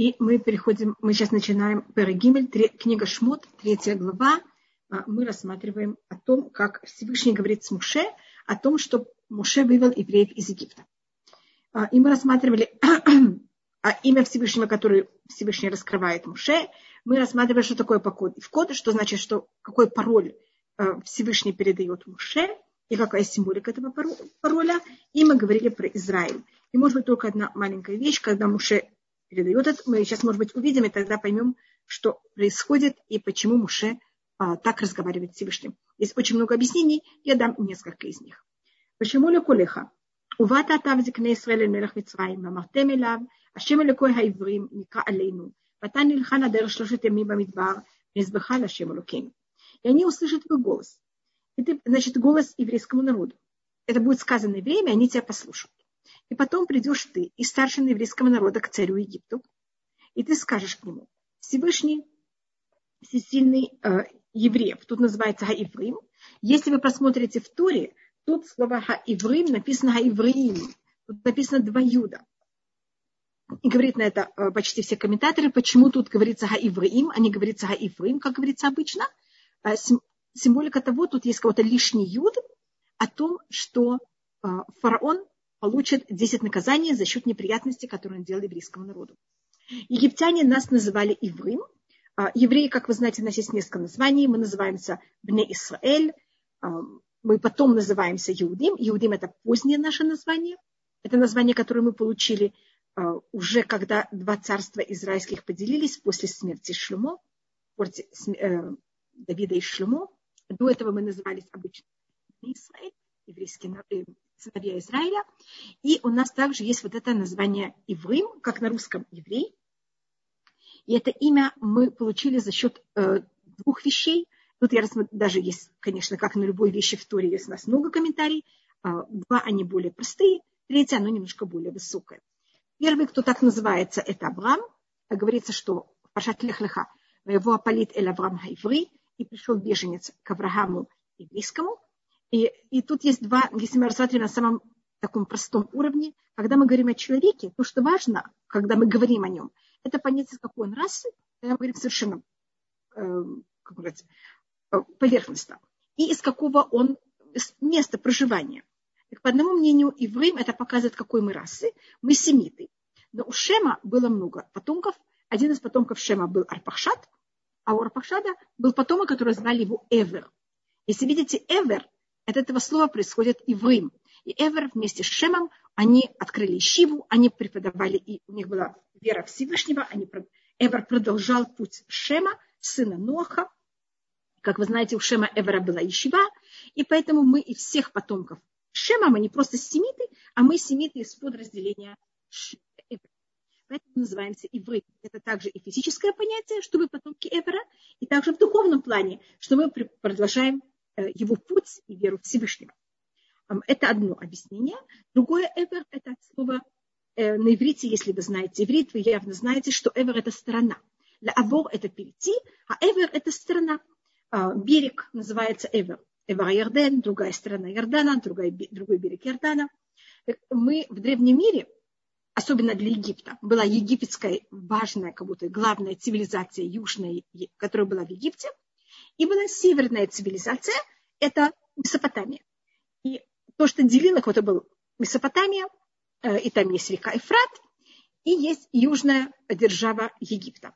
И мы переходим, мы сейчас начинаем Перегимель, книга Шмот, третья глава. А, мы рассматриваем о том, как Всевышний говорит с Муше, о том, что Муше вывел евреев из Египта. А, и мы рассматривали а имя Всевышнего, которое Всевышний раскрывает Муше. Мы рассматривали, что такое в коде, что значит, что какой пароль Всевышний передает Муше и какая символика этого пароля. И мы говорили про Израиль. И может быть только одна маленькая вещь, когда Муше передает это. Мы сейчас, может быть, увидим, и тогда поймем, что происходит и почему Муше а, так разговаривает с Всевышним. Есть очень много объяснений, я дам несколько из них. Почему Лекулеха? ובאת אתה וזקני ישראל אל מלך מצרים, ואמרתם אליו, השם אלוקי העברים נקרא עלינו, ואתה נלחן הדרך שלושת ימים במדבר, ונזבחה להשם אלוקינו. И они услышат твой голос. Это, значит, голос еврейскому народу. Это будет сказанное время, они тебя послушают. И потом придешь ты из старшин еврейского народа к царю Египту, и ты скажешь к нему, Всевышний, всесильный э, евреев, тут называется Хаиврим. Если вы посмотрите в Туре, тут слово Хаиврим написано Хаиврим, тут написано два юда. И говорит на это э, почти все комментаторы, почему тут говорится Хаиврим, а не говорится Хаиврим, как говорится обычно. Э, символика того, тут есть какой-то лишний юд о том, что э, фараон получит 10 наказаний за счет неприятностей, которые он делал еврейскому народу. Египтяне нас называли Иврим. А, евреи, как вы знаете, у нас есть несколько названий. Мы называемся Бне Исраэль. А, мы потом называемся Иудим. Иудим – это позднее наше название. Это название, которое мы получили а, уже когда два царства израильских поделились после смерти Шлюмо, э, Давида и Шлюмо. До этого мы назывались обычно Израиль, еврейский народ, сыновья Израиля. И у нас также есть вот это название Иврим, как на русском еврей. И это имя мы получили за счет э, двух вещей. Тут я рассмотрю, даже есть, конечно, как на любой вещи в Торе, есть у нас много комментариев. Э, два они более простые, третье оно немножко более высокое. Первый, кто так называется, это Авраам. Говорится, что Пашат Лехлеха его апалит эль Авраам Хайври, и пришел беженец к Аврааму еврейскому – и, и тут есть два, если мы рассматриваем на самом таком простом уровне, когда мы говорим о человеке, то, что важно, когда мы говорим о нем, это понять, из какой он расы, мы говорим совершенно э, как говорится, поверхностно, и из какого он места проживания. Так, по одному мнению, Иврим это показывает, какой мы расы. Мы семиты. Но у Шема было много потомков. Один из потомков Шема был Арпахшад, а у Арпахшада был потомок, который звали его Эвер. Если видите, Эвер от этого слова происходит иврим. И Эвер вместе с Шемом, они открыли Шиву, они преподавали, и у них была вера Всевышнего, они, Эвер продолжал путь Шема, сына Ноха. Как вы знаете, у Шема Эвера была Ишива, и поэтому мы из всех потомков Шема, мы не просто семиты, а мы семиты из подразделения Эвера. Поэтому называемся иврит. Это также и физическое понятие, что мы потомки Эвера, и также в духовном плане, что мы продолжаем его путь и веру Всевышнего. Это одно объяснение. Другое эвер – это слово э, на иврите, если вы знаете иврит, вы явно знаете, что эвер – это сторона. Для авор – это перейти, а эвер – это сторона. А, берег называется эвер. Эвер Ярден, другая сторона Ярдана, другой, другой берег Ярдана. Мы в древнем мире, особенно для Египта, была египетская важная, как будто главная цивилизация южная, которая была в Египте – и была северная цивилизация, это Месопотамия. И то, что делило вот это был Месопотамия, э, и там есть река Эфрат, и есть южная держава Египта.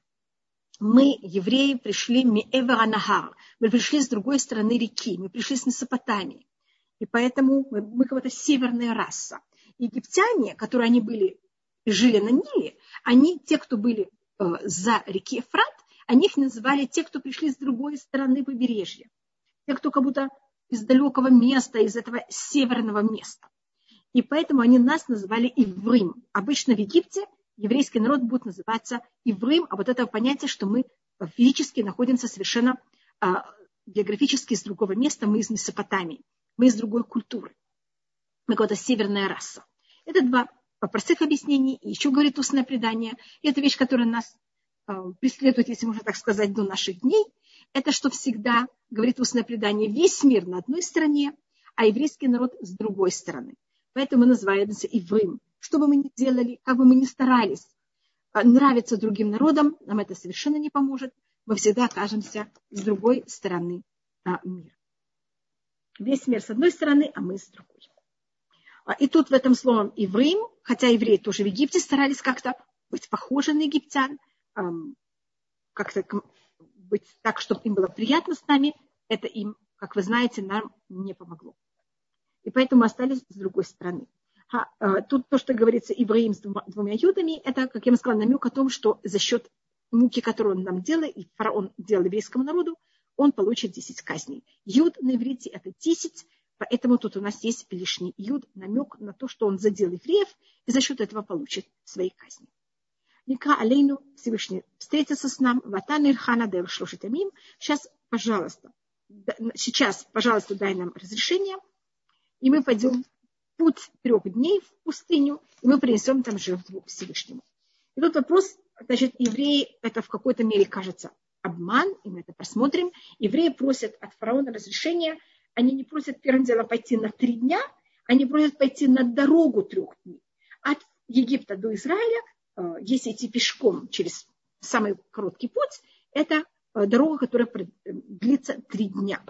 Мы, евреи, пришли Меэваранахар, мы пришли с другой стороны реки, мы пришли с Месопотамии. И поэтому мы, мы как-то северная раса. Египтяне, которые они были, жили на Ниле, они, те, кто были э, за реки Эфрат, они их называли те, кто пришли с другой стороны побережья. Те, кто как будто из далекого места, из этого северного места. И поэтому они нас называли Иврим. Обычно в Египте еврейский народ будет называться Иврим, а вот это понятие, что мы физически находимся совершенно а, географически из другого места, мы из Месопотамии, мы из другой культуры. Мы какая-то северная раса. Это два простых объяснений. И еще говорит устное предание. И это вещь, которая нас преследует, если можно так сказать, до наших дней, это что всегда, говорит устное предание, весь мир на одной стороне, а еврейский народ с другой стороны. Поэтому мы называемся Иврим. Что бы мы ни делали, как бы мы ни старались, нравится другим народам, нам это совершенно не поможет. Мы всегда окажемся с другой стороны а, мира. Весь мир с одной стороны, а мы с другой. А, и тут в этом словом евреям, хотя евреи тоже в Египте старались как-то быть похожи на египтян, как-то быть так, чтобы им было приятно с нами, это им, как вы знаете, нам не помогло. И поэтому мы остались с другой стороны. А, тут то, что говорится евреям с двумя, двумя юдами, это, как я вам сказала, намек о том, что за счет муки, которую он нам делал, и фараон делал еврейскому народу, он получит 10 казней. Юд на иврите это 10, поэтому тут у нас есть лишний юд, намек на то, что он задел евреев, и за счет этого получит свои казни. Ника Алейну Всевышний встретится с нами, Ватан Ирхана Дэр Шлушитамим. Сейчас, пожалуйста, сейчас, пожалуйста, дай нам разрешение, и мы пойдем путь трех дней в пустыню, и мы принесем там жертву Всевышнему. И тут вопрос, значит, евреи, это в какой-то мере кажется обман, и мы это посмотрим. Евреи просят от фараона разрешения, они не просят первым делом пойти на три дня, они просят пойти на дорогу трех дней. От Египта до Израиля, если идти пешком через самый короткий путь, это э, дорога, которая длится три дня.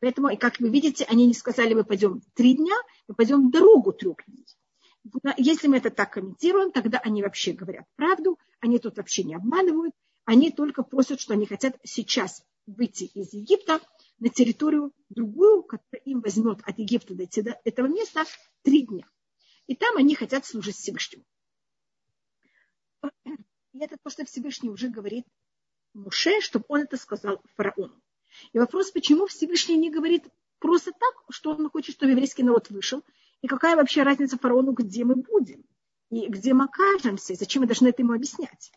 Поэтому, и как вы видите, они не сказали, мы пойдем три дня, мы пойдем дорогу трех дней. Если мы это так комментируем, тогда они вообще говорят правду, они тут вообще не обманывают, они только просят, что они хотят сейчас выйти из Египта на территорию другую, которая им возьмет от Египта до этого места три дня. И там они хотят служить Всевышнему. И это то, что Всевышний уже говорит Муше, чтобы он это сказал фараону. И вопрос, почему Всевышний не говорит просто так, что он хочет, чтобы еврейский народ вышел, и какая вообще разница фараону, где мы будем, и где мы окажемся, и зачем мы должны это ему объяснять.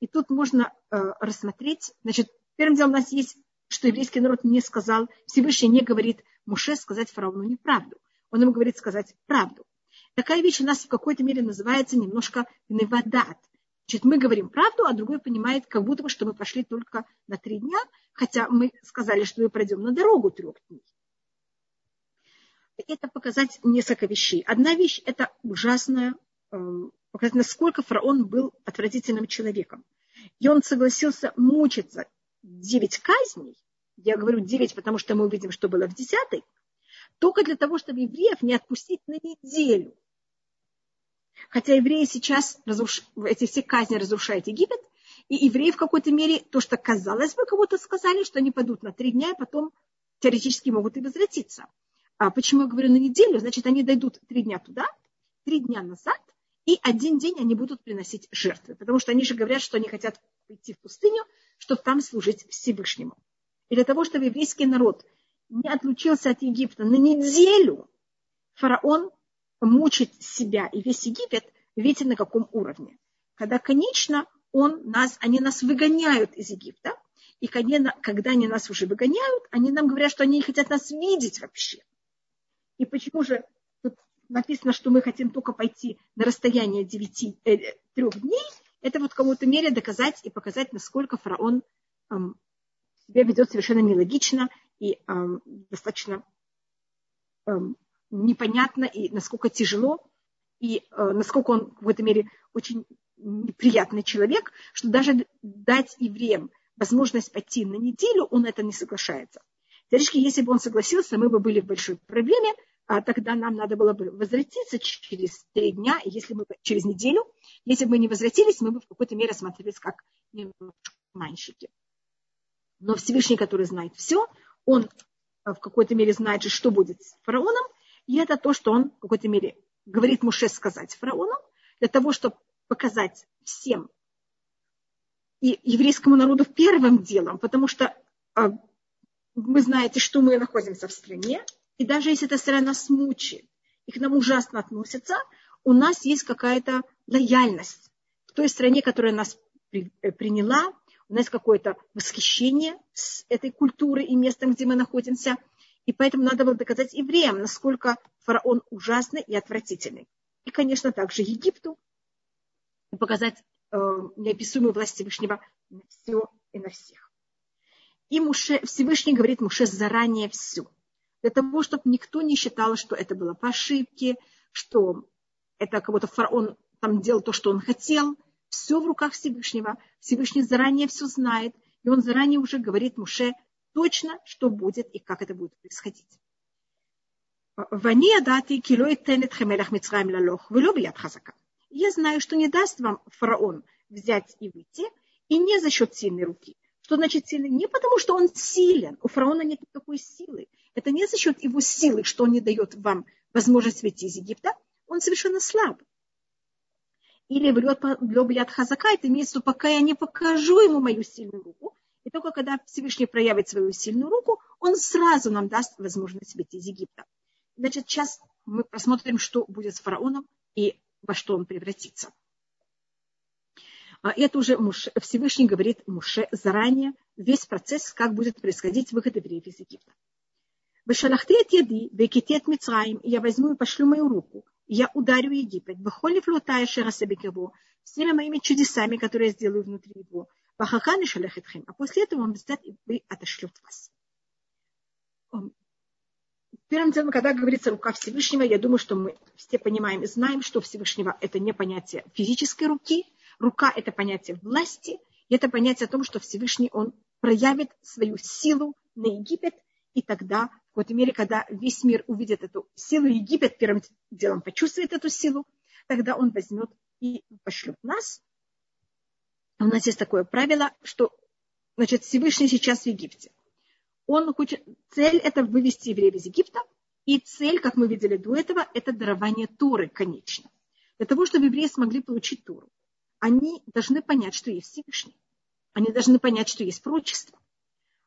И тут можно э, рассмотреть, значит, первым делом у нас есть, что еврейский народ не сказал, Всевышний не говорит Муше сказать фараону неправду. Он ему говорит сказать правду. Такая вещь у нас в какой-то мере называется немножко невадат. Значит, мы говорим правду, а другой понимает, как будто бы, что мы пошли только на три дня, хотя мы сказали, что мы пройдем на дорогу трех дней. Это показать несколько вещей. Одна вещь – это ужасная, эм, показать, насколько фараон был отвратительным человеком. И он согласился мучиться девять казней, я говорю девять, потому что мы увидим, что было в десятой, только для того, чтобы евреев не отпустить на неделю. Хотя евреи сейчас, разруш... эти все казни разрушают Египет, и евреи в какой-то мере, то, что казалось бы, кого-то сказали, что они пойдут на три дня, и потом теоретически могут и возвратиться. А почему я говорю на неделю? Значит, они дойдут три дня туда, три дня назад, и один день они будут приносить жертвы. Потому что они же говорят, что они хотят пойти в пустыню, чтобы там служить Всевышнему. И для того, чтобы еврейский народ не отлучился от Египта на неделю, фараон мучит себя и весь Египет, видите, на каком уровне. Когда, конечно, он нас, они нас выгоняют из Египта, и когда они нас уже выгоняют, они нам говорят, что они не хотят нас видеть вообще. И почему же тут написано, что мы хотим только пойти на расстояние 9, э, 3 дней, это вот кому-то мере доказать и показать, насколько фараон эм, себя ведет совершенно нелогично и эм, достаточно эм, непонятно и насколько тяжело, и э, насколько он в этой мере очень неприятный человек, что даже дать евреям возможность пойти на неделю, он это не соглашается. Теоретически, если бы он согласился, мы бы были в большой проблеме, а тогда нам надо было бы возвратиться через три дня, если мы через неделю, если бы мы не возвратились, мы бы в какой-то мере смотрелись как мальчики. Но Всевышний, который знает все, он в какой-то мере знает, что будет с фараоном, и это то, что он в какой-то мере говорит Муше сказать фараону, для того, чтобы показать всем и еврейскому народу первым делом, потому что а, вы знаете, что мы находимся в стране, и даже если эта страна нас мучает, и к нам ужасно относятся, у нас есть какая-то лояльность к той стране, которая нас при, э, приняла, у нас какое-то восхищение с этой культурой и местом, где мы находимся – и поэтому надо было доказать евреям, насколько фараон ужасный и отвратительный. И, конечно, также Египту показать э, неописуемую власть Всевышнего на все и на всех. И Муше, Всевышний говорит Муше заранее все. Для того, чтобы никто не считал, что это было по ошибке, что это кого-то фараон там делал то, что он хотел. Все в руках Всевышнего. Всевышний заранее все знает. И он заранее уже говорит Муше точно, что будет и как это будет происходить. Вания дати килой тенет хемелях митсраем лалох, вы хазака. Я знаю, что не даст вам фараон взять и выйти, и не за счет сильной руки. Что значит сильный? Не потому, что он силен. У фараона нет никакой силы. Это не за счет его силы, что он не дает вам возможность выйти из Египта. Он совершенно слаб. Или влет хазака, это имеется, пока я не покажу ему мою сильную руку, только когда Всевышний проявит свою сильную руку, он сразу нам даст возможность выйти из Египта. Значит, сейчас мы посмотрим, что будет с фараоном и во что он превратится. А это уже Всевышний говорит Муше заранее весь процесс, как будет происходить выход евреев из Египта. Вышалахты от еды, Мицраим, я возьму и пошлю мою руку, я ударю Египет, выхоли флотая шерасабекево, всеми моими чудесами, которые я сделаю внутри его, вахаканы шалахетхем, а после этого он взят и отошлет вас. Первым делом, когда говорится рука Всевышнего, я думаю, что мы все понимаем и знаем, что Всевышнего это не понятие физической руки, рука это понятие власти, и это понятие о том, что Всевышний он проявит свою силу на Египет, и тогда, в какой-то мере, когда весь мир увидит эту силу, Египет первым делом почувствует эту силу, тогда он возьмет и пошлет нас. У нас есть такое правило, что значит, Всевышний сейчас в Египте он хочет, цель это вывести евреев из Египта, и цель, как мы видели до этого, это дарование Туры, конечно. Для того, чтобы евреи смогли получить Туру, они должны понять, что есть Всевышний. Они должны понять, что есть прочество.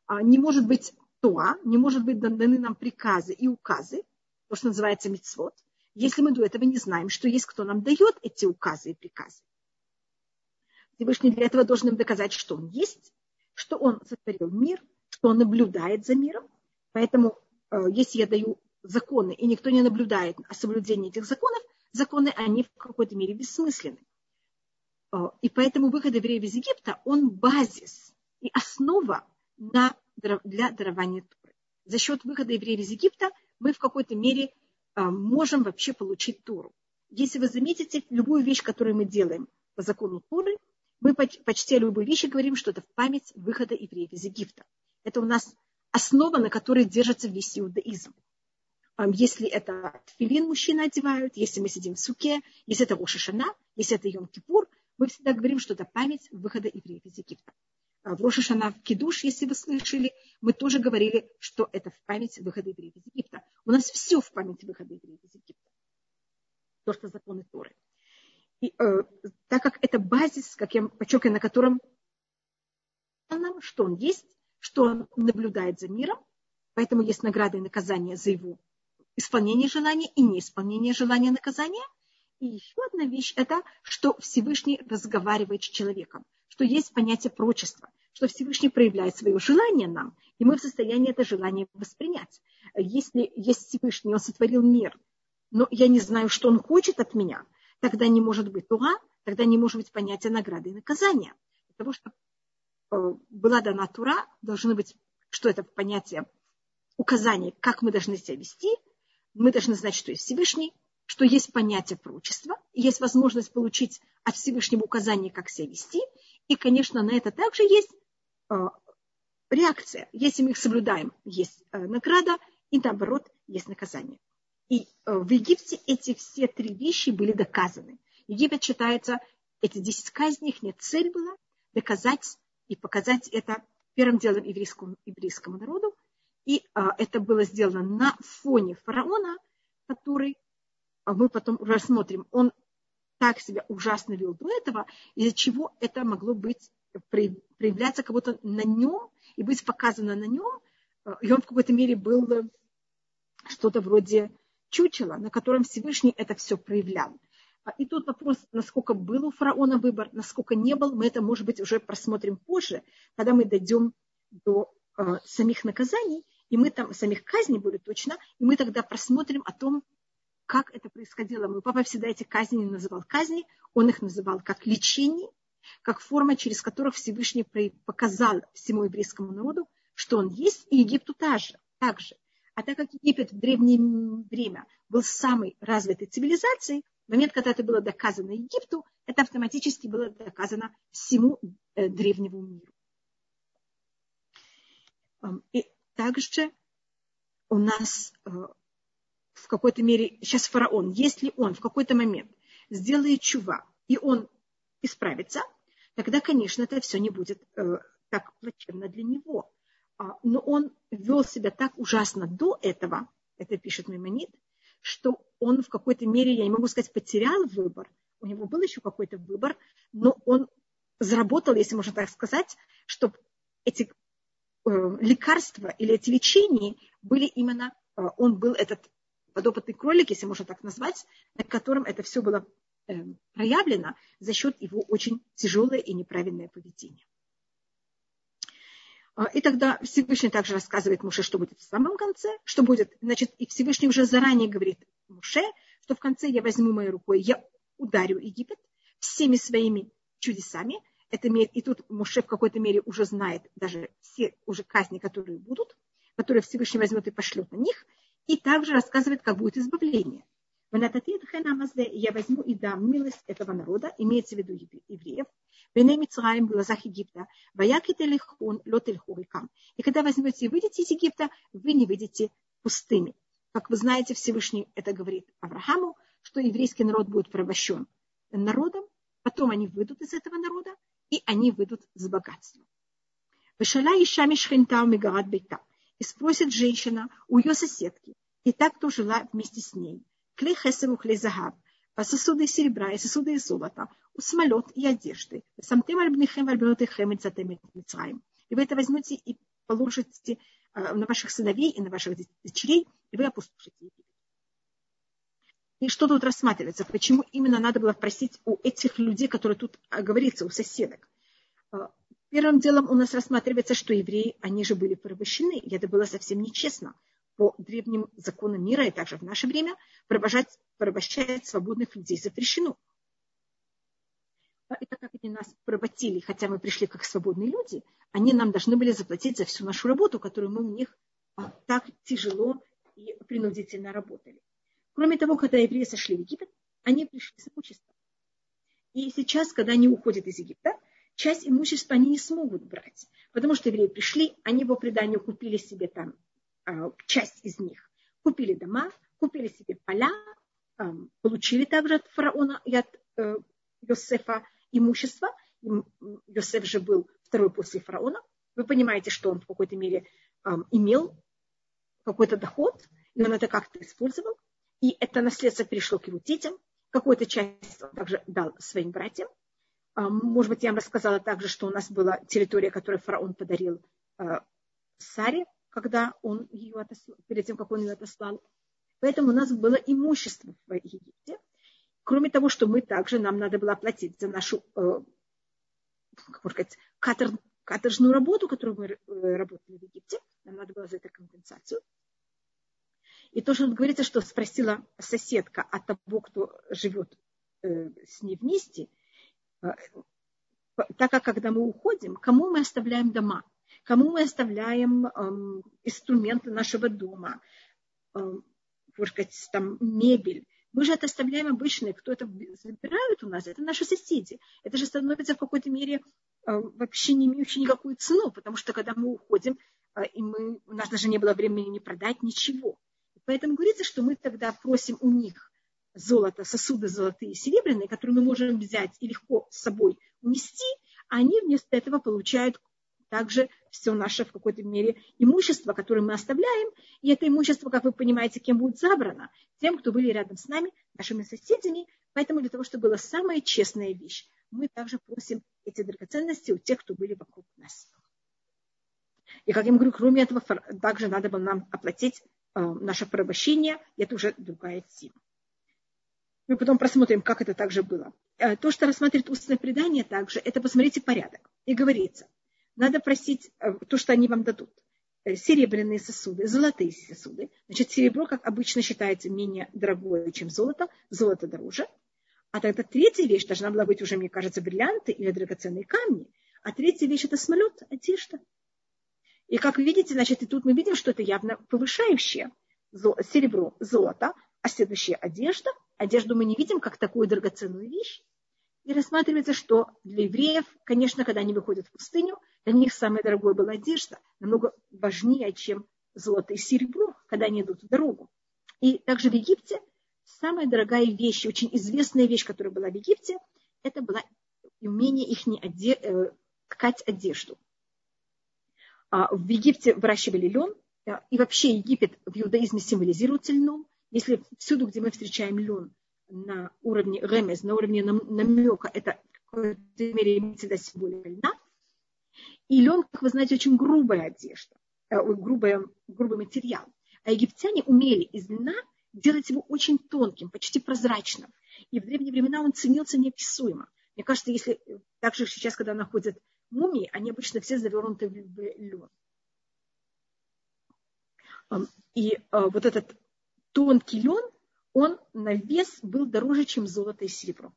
А, не может быть Туа, не может быть даны нам приказы и указы, то, что называется мицвод, если мы до этого не знаем, что есть кто нам дает эти указы и приказы. Всевышний для этого должен им доказать, что он есть, что он сотворил мир – что он наблюдает за миром. Поэтому, э, если я даю законы, и никто не наблюдает о соблюдении этих законов, законы, они в какой-то мере бессмысленны. Э, и поэтому выход евреев из Египта, он базис и основа на, для дарования Туры. За счет выхода евреев из Египта мы в какой-то мере э, можем вообще получить Туру. Если вы заметите, любую вещь, которую мы делаем по закону Туры, мы почти о любой вещи говорим, что это в память выхода евреев из Египта. Это у нас основа, на которой держится весь иудаизм. Если это филин мужчины одевают, если мы сидим в суке, если это Рошашана, если это Йом-Кипур, мы всегда говорим, что это память выхода евреев из Египта. А в Рошашана в Кидуш, если вы слышали, мы тоже говорили, что это в память выхода евреев из Египта. У нас все в память выхода евреев из Египта. То, что законы Торы. И, э, так как это базис, как я подчеркиваю, на котором нам, что он есть, что он наблюдает за миром, поэтому есть награды и наказания за его исполнение желания и неисполнение желания наказания. И еще одна вещь – это, что Всевышний разговаривает с человеком, что есть понятие прочества, что Всевышний проявляет свое желание нам, и мы в состоянии это желание воспринять. Если есть Всевышний, он сотворил мир, но я не знаю, что он хочет от меня, тогда не может быть туга, тогда не может быть понятия награды и наказания. Для того, чтобы Э, была дана Тура, должны быть, что это понятие указаний, как мы должны себя вести. Мы должны знать, что есть Всевышний, что есть понятие пророчества, есть возможность получить от Всевышнего указания, как себя вести. И, конечно, на это также есть э, реакция. Если мы их соблюдаем, есть э, награда, и наоборот, есть наказание. И в Египте эти все три вещи были доказаны. Египет считается, эти десять казней, их нет цель была доказать и показать это первым делом еврейскому, еврейскому народу. И а, это было сделано на фоне фараона, который а мы потом рассмотрим. Он так себя ужасно вел до этого, из-за чего это могло быть, проявляться кого-то на нем и быть показано на нем. А, и он в какой-то мере был э, что-то вроде чучела, на котором Всевышний это все проявлял. А, и тут вопрос, насколько был у фараона выбор, насколько не был, мы это, может быть, уже просмотрим позже, когда мы дойдем до э, самих наказаний, и мы там, самих казней более точно, и мы тогда просмотрим о том, как это происходило. Мой папа всегда эти казни не называл казни, он их называл как лечение, как форма, через которую Всевышний показал всему еврейскому народу, что он есть, и Египту также. также. А так как Египет в древнее время был самой развитой цивилизацией, В момент, когда это было доказано Египту, это автоматически было доказано всему э, древнему миру. И также у нас э, в какой-то мере сейчас фараон, если он в какой-то момент сделает чува, и он исправится, тогда, конечно, это все не будет э, так плачевно для него. А, но он вел себя так ужасно до этого, это пишет Мимонит, что он в какой-то мере, я не могу сказать, потерял выбор. У него был еще какой-то выбор, но он заработал, если можно так сказать, чтобы эти э, лекарства или эти лечения были именно, э, он был этот подопытный кролик, если можно так назвать, на котором это все было э, проявлено за счет его очень тяжелое и неправильное поведение. А, и тогда Всевышний также рассказывает Муше, что будет в самом конце, что будет, значит, и Всевышний уже заранее говорит Муше, что в конце я возьму моей рукой, я ударю Египет всеми своими чудесами. Это имеет, и тут Муше в какой-то мере уже знает даже все уже казни, которые будут, которые Всевышний возьмет и пошлет на них и также рассказывает, как будет избавление. Я возьму и дам милость этого народа, имеется в виду евреев, Бене Мицраим в глазах Египта, Ваяките лихун лотельху рекам. И когда возьмете и выйдете из Египта, вы не выйдете пустыми. Как вы знаете, Всевышний это говорит Аврааму, что еврейский народ будет порабощен народом, потом они выйдут из этого народа, и они выйдут с богатством. Вышала Ишами Шхинта Мегарат Бейта и спросит женщина у ее соседки, и так, кто жила вместе с ней. Клей хесеву клей загаб, сосуды серебра и сосуды из золота, у самолет и одежды. Самтем альбнихем альбнотихем и Мицраим. И вы это возьмете и положите э, на ваших сыновей и на ваших дочерей, и вы опустошите И что тут рассматривается? Почему именно надо было просить у этих людей, которые тут э, говорится, у соседок? Э, Первым делом у нас рассматривается, что евреи, они же были порабощены, и это было совсем нечестно. По древним законам мира и также в наше время порабощать, порабощать свободных людей запрещено. И так как они нас поработили, хотя мы пришли как свободные люди, они нам должны были заплатить за всю нашу работу, которую мы у них а, так тяжело и принудительно работали. Кроме того, когда евреи сошли в Египет, они пришли с имуществом. И сейчас, когда они уходят из Египта, часть имущества они не смогут брать, потому что евреи пришли, они по преданию купили себе там часть из них, купили дома, купили себе поля, получили также от фараона и от э, Йосефа имущество. Йосеф же был второй после фараона. Вы понимаете, что он в какой-то мере имел какой-то доход, и он это как-то использовал. И это наследство перешло к его детям. Какую-то часть он также дал своим братьям. А, может быть, я вам рассказала также, что у нас была территория, которую фараон подарил а, Саре, когда он ее отослал, перед тем, как он ее отослал. Поэтому у нас было имущество в Египте. Кроме того, что мы также, нам надо было платить за нашу, э, как сказать, катер, каторжную работу, которую мы э, работали в Египте. Нам надо было за это компенсацию. И то, что говорится, что спросила соседка от того, кто живет э, с ней вместе – Э, так как когда мы уходим, кому мы оставляем дома, кому мы оставляем эм, инструменты нашего дома, эм, сказать, там, мебель. Мы же это оставляем обычно, кто это забирают у нас, это наши соседи. Это же становится в какой-то мере э, вообще не имеющей никакую цену, потому что когда мы уходим, э, и мы, у нас даже не было времени не продать ничего. Поэтому говорится, что мы тогда просим у них золото, сосуды золотые и серебряные, которые мы можем взять и легко с собой унести, а они вместо этого получают также все наше в какой-то мере имущество, которое мы оставляем. И это имущество, как вы понимаете, кем будет забрано? Тем, кто были рядом с нами, нашими соседями. Поэтому для того, чтобы была самая честная вещь, мы также просим эти драгоценности у тех, кто были вокруг нас. И, как я говорю, кроме этого, также надо было нам оплатить э, наше порабощение, это уже другая тема. Мы потом просмотрим, как это также было. Э, то, что рассматривает устное предание также, это посмотрите порядок. И говорится, надо просить э, то, что они вам дадут. Э, серебряные сосуды, золотые сосуды. Значит, серебро, как обычно, считается менее дорогое, чем золото. Золото дороже. А тогда третья вещь должна была быть уже, мне кажется, бриллианты или драгоценные камни. А третья вещь – это самолет, одежда. И как вы видите, значит, и тут мы видим, что это явно повышающее серебро, золото, а следующая одежда – одежду мы не видим как такую драгоценную вещь. И рассматривается, что для евреев, конечно, когда они выходят в пустыню, для них самое дорогое была одежда, намного важнее, чем золото и серебро, когда они идут в дорогу. И также в Египте самая дорогая вещь, очень известная вещь, которая была в Египте, это была умение их не оде... Э, ткать одежду. А в Египте выращивали лен, э, и вообще Египет в иудаизме символизируется льном. Если всюду, где мы встречаем лен на уровне ремез, на уровне намека, это в какой-то мере имеется в символика льна. И лен, как вы знаете, очень грубая одежда, э, грубая, грубый материал. А египтяне умели из льна делать его очень тонким, почти прозрачным. И в древние времена он ценился неописуемо. Мне кажется, если также сейчас, когда находят мумии, они обычно все завернуты в лен. И а, вот этот тонкий лен, он на вес был дороже, чем золото и серебро.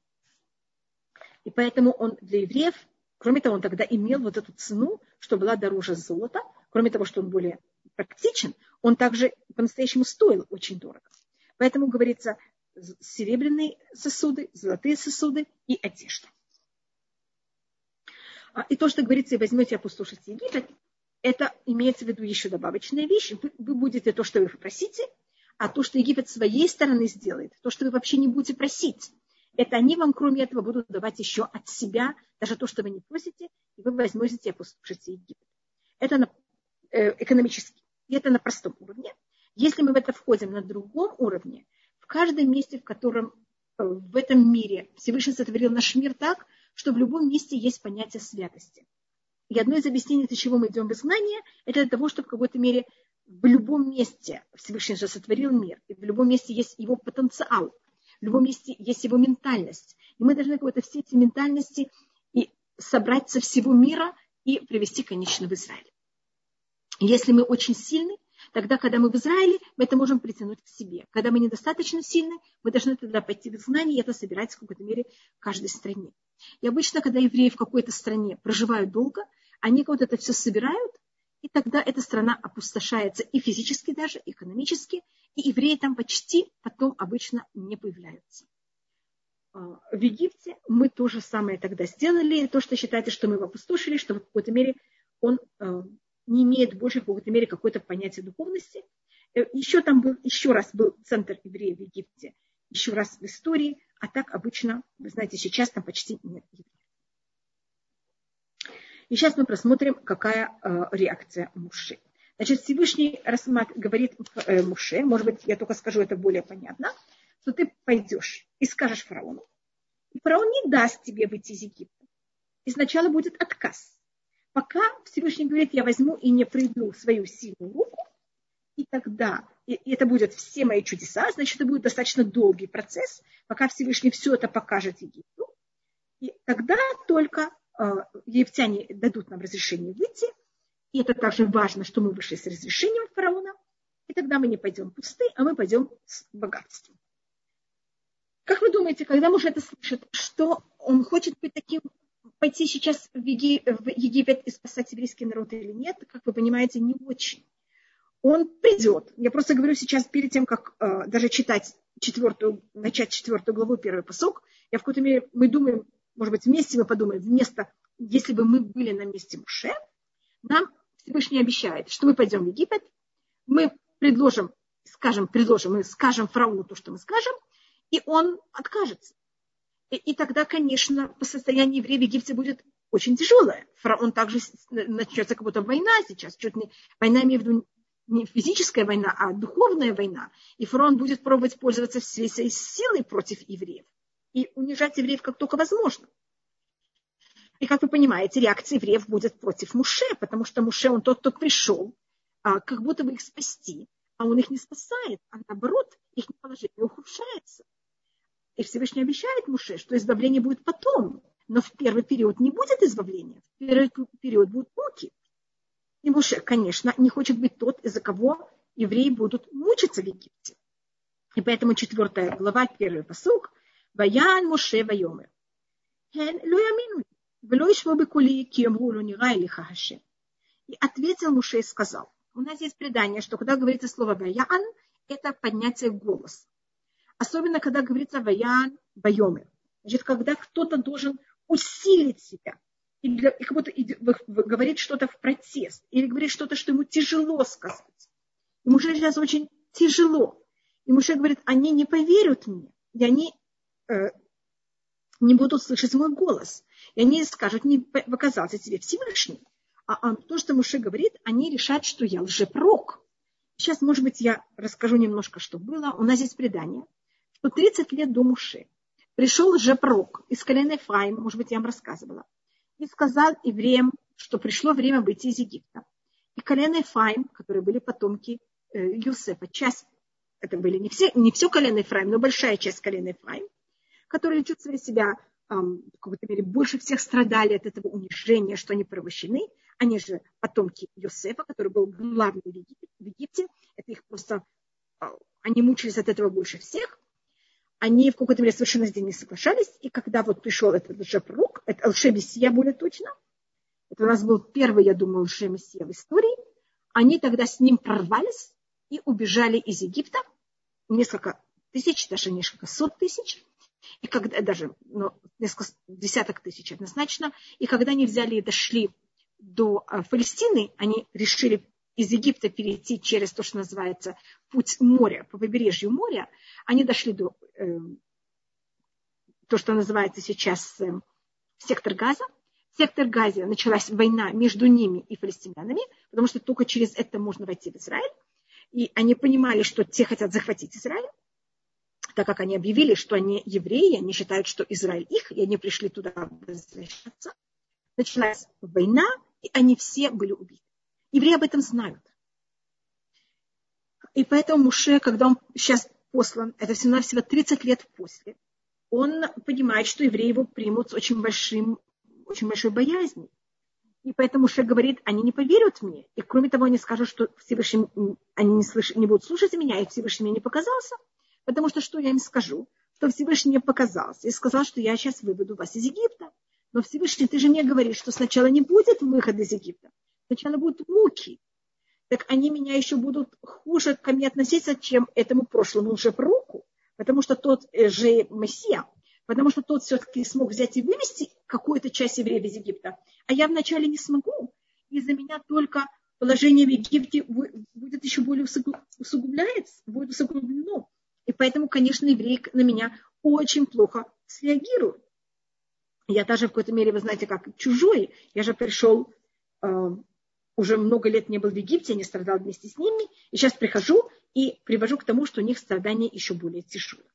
И поэтому он для евреев, кроме того, он тогда имел вот эту цену, что была дороже золота, кроме того, что он более практичен, он также по-настоящему стоил очень дорого. Поэтому говорится серебряные сосуды, золотые сосуды и одежда. А, и то, что говорится, и возьмете опустошите Египет, это имеется в виду еще добавочная вещь. Вы, будете то, что вы попросите, а то, что Египет своей стороны сделает, то, что вы вообще не будете просить, это они вам, кроме этого, будут давать еще от себя, даже то, что вы не просите, и вы возьмете и опустошите Египет. Это на, э, экономически. И это на простом уровне. Если мы в это входим на другом уровне, в каждом месте, в котором э, в этом мире Всевышний сотворил наш мир так, что в любом месте есть понятие святости. И одно из объяснений, для чего мы идем в изгнание, это для того, чтобы в какой-то мере в любом месте Всевышний же сотворил мир, и в любом месте есть его потенциал, в любом месте есть его ментальность. И мы должны какой-то все эти ментальности и собрать со всего мира и привести, конечно, в Израиль. Если мы очень сильны, Тогда, когда мы в Израиле, мы это можем притянуть к себе. Когда мы недостаточно сильны, мы должны тогда пойти в знание, и это собирается в какой-то мере в каждой стране. И обычно, когда евреи в какой-то стране проживают долго, они вот это все собирают, и тогда эта страна опустошается и физически даже, и экономически, и евреи там почти потом обычно не появляются. А, в Египте мы то же самое тогда сделали, то, что считаете, что мы его опустошили, что в какой-то мере он э, не имеет больше в какой-то мере какое-то понятие духовности. Э, еще там был, еще раз был центр евреев в Египте, еще раз в истории, а так обычно, вы знаете, сейчас там почти нет евреев. И сейчас мы просмотрим, какая э, реакция Муши. Значит, Всевышний рассмат, говорит э, Муше, может быть, я только скажу это более понятно, что ты пойдешь и скажешь фараону, и фараон не даст тебе выйти из Египта. И сначала будет отказ пока Всевышний говорит, я возьму и не приду свою сильную руку, и тогда и это будет все мои чудеса, значит, это будет достаточно долгий процесс, пока Всевышний все это покажет Египту. И тогда только египтяне дадут нам разрешение выйти. И это также важно, что мы вышли с разрешением фараона. И тогда мы не пойдем пусты, а мы пойдем с богатством. Как вы думаете, когда муж это слышит, что он хочет быть таким пойти сейчас в, Египет и спасать еврейский народ или нет, как вы понимаете, не очень. Он придет. Я просто говорю сейчас перед тем, как э, даже читать четвертую, начать четвертую главу, первый посок, я в какой-то мере, мы думаем, может быть, вместе мы подумаем, вместо, если бы мы были на месте Муше, нам Всевышний обещает, что мы пойдем в Египет, мы предложим, скажем, предложим, мы скажем фараону то, что мы скажем, и он откажется. И тогда, конечно, по состоянию еврея в Египте будет очень тяжелое. Фараон также начнется как будто война сейчас. Чуть не, война, имею в виду не физическая война, а духовная война. И фараон будет пробовать пользоваться всей своей силой против евреев. И унижать евреев как только возможно. И как вы понимаете, реакция евреев будет против Муше, потому что Муше, он тот, кто пришел, а, как будто бы их спасти, а он их не спасает, а наоборот, их положение ухудшается. И Всевышний обещает Муше, что избавление будет потом. Но в первый период не будет избавления. В первый период будут муки. И Муше, конечно, не хочет быть тот, из-за кого евреи будут мучиться в Египте. И поэтому четвертая глава, первый посук, Ваян Муше Вайомер. Хен луямину, вело ишмо бекули, ки ямру не лиха хашем. И ответил Муше и сказал, у нас есть предание, что когда говорится слово Ваян, это поднятие голоса. Особенно, когда говорится «ваян байомы». Значит, когда кто-то должен усилить себя, или как будто говорит что-то в протест, или говорит что-то, что ему тяжело сказать. Ему же сейчас очень тяжело. И Муше говорит, они не поверят мне, и они не будут слышать мой голос. И они скажут, не показался тебе Всевышний. А, а то, что Муше говорит, они решат, что я лжепророк. Сейчас, может быть, я расскажу немножко, что было. У нас здесь предание, что 30 лет до Муше пришел лжепророк из колена Ефраима, может быть, я вам рассказывала, и сказал евреям, что пришло время выйти из Египта. И колено Ефраим, которые были потомки э, Юсефа, часть это были не все, не все колено Ефраим, но большая часть колена Ефраим, которые чувствовали себя в какой-то мере больше всех страдали от этого унижения, что они порабощены. Они же потомки Йосефа, который был главным в Египте. Это их просто... А, они мучились от этого больше всех. Они в какой-то мере совершенно с ним не соглашались. И когда вот пришел этот лжепророк, это лжемессия более точно, это у нас был первый, я думаю, лжемессия в истории, они тогда с ним прорвались и убежали из Египта. Несколько тысяч, даже несколько сот тысяч. И когда даже ну, несколько десяток тысяч однозначно. И когда они взяли и дошли до э, Палестины, они решили из Египта перейти через то, что называется путь моря, по побережью моря, они дошли до э, то, что называется сейчас э, сектор Газа. В сектор Газа началась война между ними и палестинянами, потому что только через это можно войти в Израиль. И они понимали, что те хотят захватить Израиль, так как они объявили, что они евреи, они считают, что Израиль их, и они пришли туда возвращаться. Началась война, и они все были убиты. Евреи об этом знают. И поэтому Муше, когда он сейчас послан, это всего-навсего 30 лет после, он понимает, что евреи его примут с очень, большим, очень большой боязнью. И поэтому Муше говорит, они не поверят мне. И кроме того, они скажут, что Всевышний, они не, слыш, не будут слушать меня, и Всевышний мне не показался. Потому что что я им скажу? Что Всевышний мне показался и сказал, что я сейчас выведу вас из Египта. Но Всевышний, ты же мне говоришь, что сначала не будет выхода из Египта, сначала будут муки. Так они меня еще будут хуже ко мне относиться, чем этому прошлому уже пророку, потому что тот э, же Мессия, потому что тот все-таки смог взять и вывести какую-то часть евреев из Египта, а я вначале не смогу. Из-за меня только положение в Египте будет еще более усугубляется, будет усугублено. Поэтому, конечно, евреи на меня очень плохо среагируют. Я даже в какой-то мере, вы знаете, как чужой. Я же пришел, э, уже много лет не был в Египте, не страдал вместе с ними. И сейчас прихожу и привожу к тому, что у них страдания еще более тяжелые.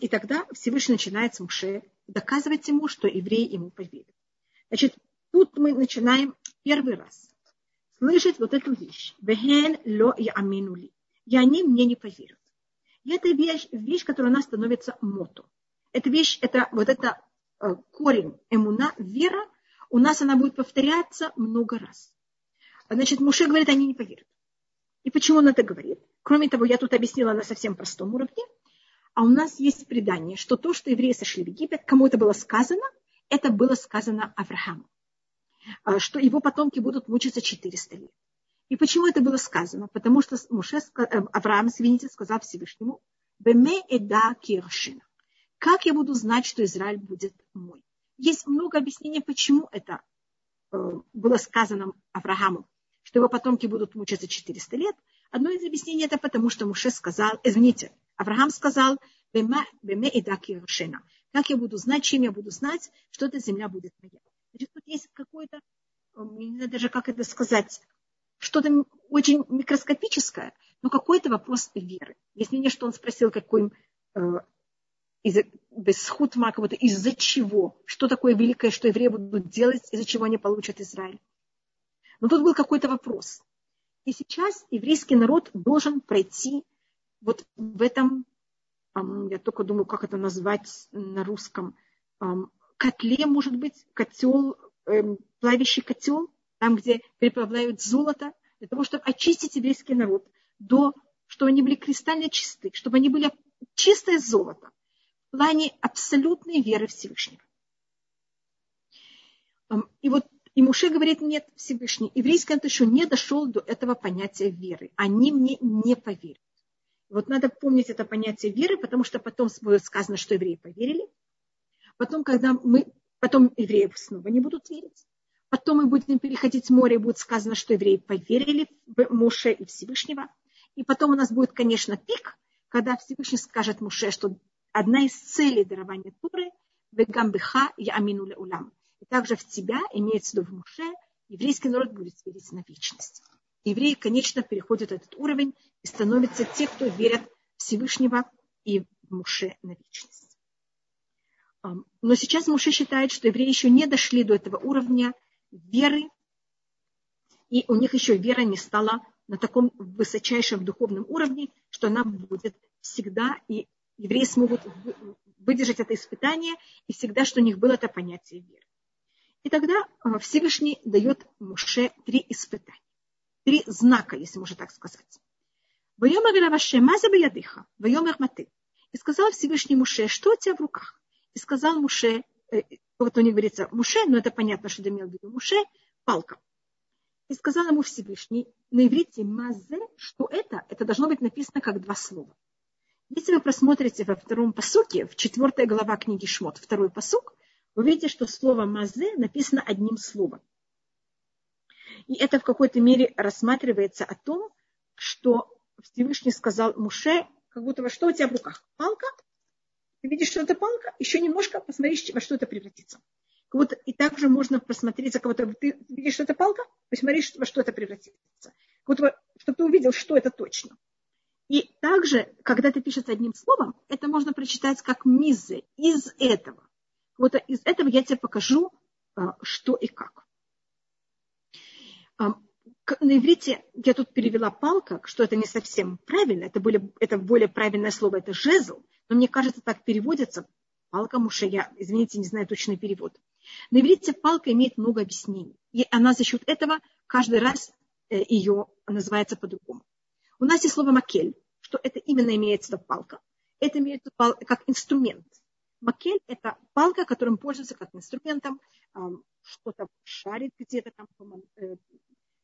И тогда Всевышний начинает с Муше доказывать ему, что евреи ему поверят. Значит, тут мы начинаем первый раз слышать вот эту вещь. Вехен ло и аминули. И они мне не поверят. И это вещь, вещь, которая у нас становится мото. Эта вещь, это вот это э, корень эмуна, вера, у нас она будет повторяться много раз. Значит, Муше говорит, они не поверят. И почему он это говорит? Кроме того, я тут объяснила на совсем простом уровне. А у нас есть предание, что то, что евреи сошли в Египет, кому это было сказано, это было сказано Аврааму. А, что его потомки будут мучиться 400 лет. И почему это было сказано? Потому что Муше, э, Авраам, извините, сказал Всевышнему, «Беме эда киршина». Как я буду знать, что Израиль будет мой? Есть много объяснений, почему это э, было сказано Аврааму, что его потомки будут мучиться 400 лет. Одно из объяснений это потому, что Муше сказал, извините, Авраам сказал, «Беме эда киршина». Как я буду знать, чем я буду знать, что эта земля будет моя? Значит, тут есть какое-то, э, не знаю даже, как это сказать, что-то очень микроскопическое, но какой-то вопрос веры. Есть мнение, что он спросил, какой э, из, без хутма, будто из-за чего, что такое великое, что евреи будут делать, из-за чего они получат Израиль. Но тут был какой-то вопрос. И сейчас еврейский народ должен пройти вот в этом, я только думаю, как это назвать на русском, котле, может быть, котел, эм, плавящий котел, там, где переплавляют золото, для того, чтобы очистить еврейский народ, до, чтобы они были кристально чисты, чтобы они были чистое золото в плане абсолютной веры Всевышнего. Эм, и вот, и Муше говорит, нет, Всевышний, еврейский народ еще не дошел до этого понятия веры. Они мне не поверят. Вот надо помнить это понятие веры, потому что потом будет сказано, что евреи поверили. Потом, когда мы, потом евреи снова не будут верить. Потом мы будем переходить море, и будет сказано, что евреи поверили в Муше и Всевышнего. И потом у нас будет, конечно, пик, когда Всевышний скажет Муше, что одна из целей дарования Туры – «Вегамбеха я амину улам». И также в тебя, имеется в виду в Муше, еврейский народ будет верить на вечность. Евреи, конечно, переходят этот уровень и становятся те, кто верят Всевышнего и в Муше на вечность. Но сейчас Муше считает, что евреи еще не дошли до этого уровня веры, и у них еще вера не стала на таком высочайшем духовном уровне, что она будет всегда, и евреи смогут выдержать это испытание, и всегда, что у них было это понятие веры. И тогда а, Всевышний дает Муше три испытания, три знака, если можно так сказать. И сказал Всевышний Муше, что у тебя в руках? И сказал Муше, э, вот у них говорится Муше, но это понятно, что имел в виду Муше, палка. И сказал ему Всевышний на иврите мазе, что это, это должно быть написано как два слова. Если вы просмотрите во втором посуке, в четвертой глава книги Шмот, второй посук, вы видите, что слово мазе написано одним словом. И это в какой-то мере рассматривается о том, что Всевышний сказал Муше, как будто во что у тебя в руках? Палка? Ты видишь, что это палка? Еще немножко посмотри, во что это превратится. Вот и также можно посмотреть за кого-то. Ты видишь, что это палка? Посмотри, во что это превратится. Вот, чтобы ты увидел, что это точно. И также, когда ты пишешь одним словом, это можно прочитать как мизе, из этого. Вот из этого я тебе покажу, а, что и как. А, на иврите я тут перевела палка, что это не совсем правильно, это, были, это более правильное слово, это жезл, но мне кажется, так переводится. Палка муша, я, извините, не знаю точный перевод. На иврите палка имеет много объяснений. И она за счет этого каждый раз э, ее называется по-другому. У нас есть слово макель, что это именно имеется в палка. Это имеется как инструмент. Макель – это палка, которым пользуются как инструментом, что-то шарит где-то там, э,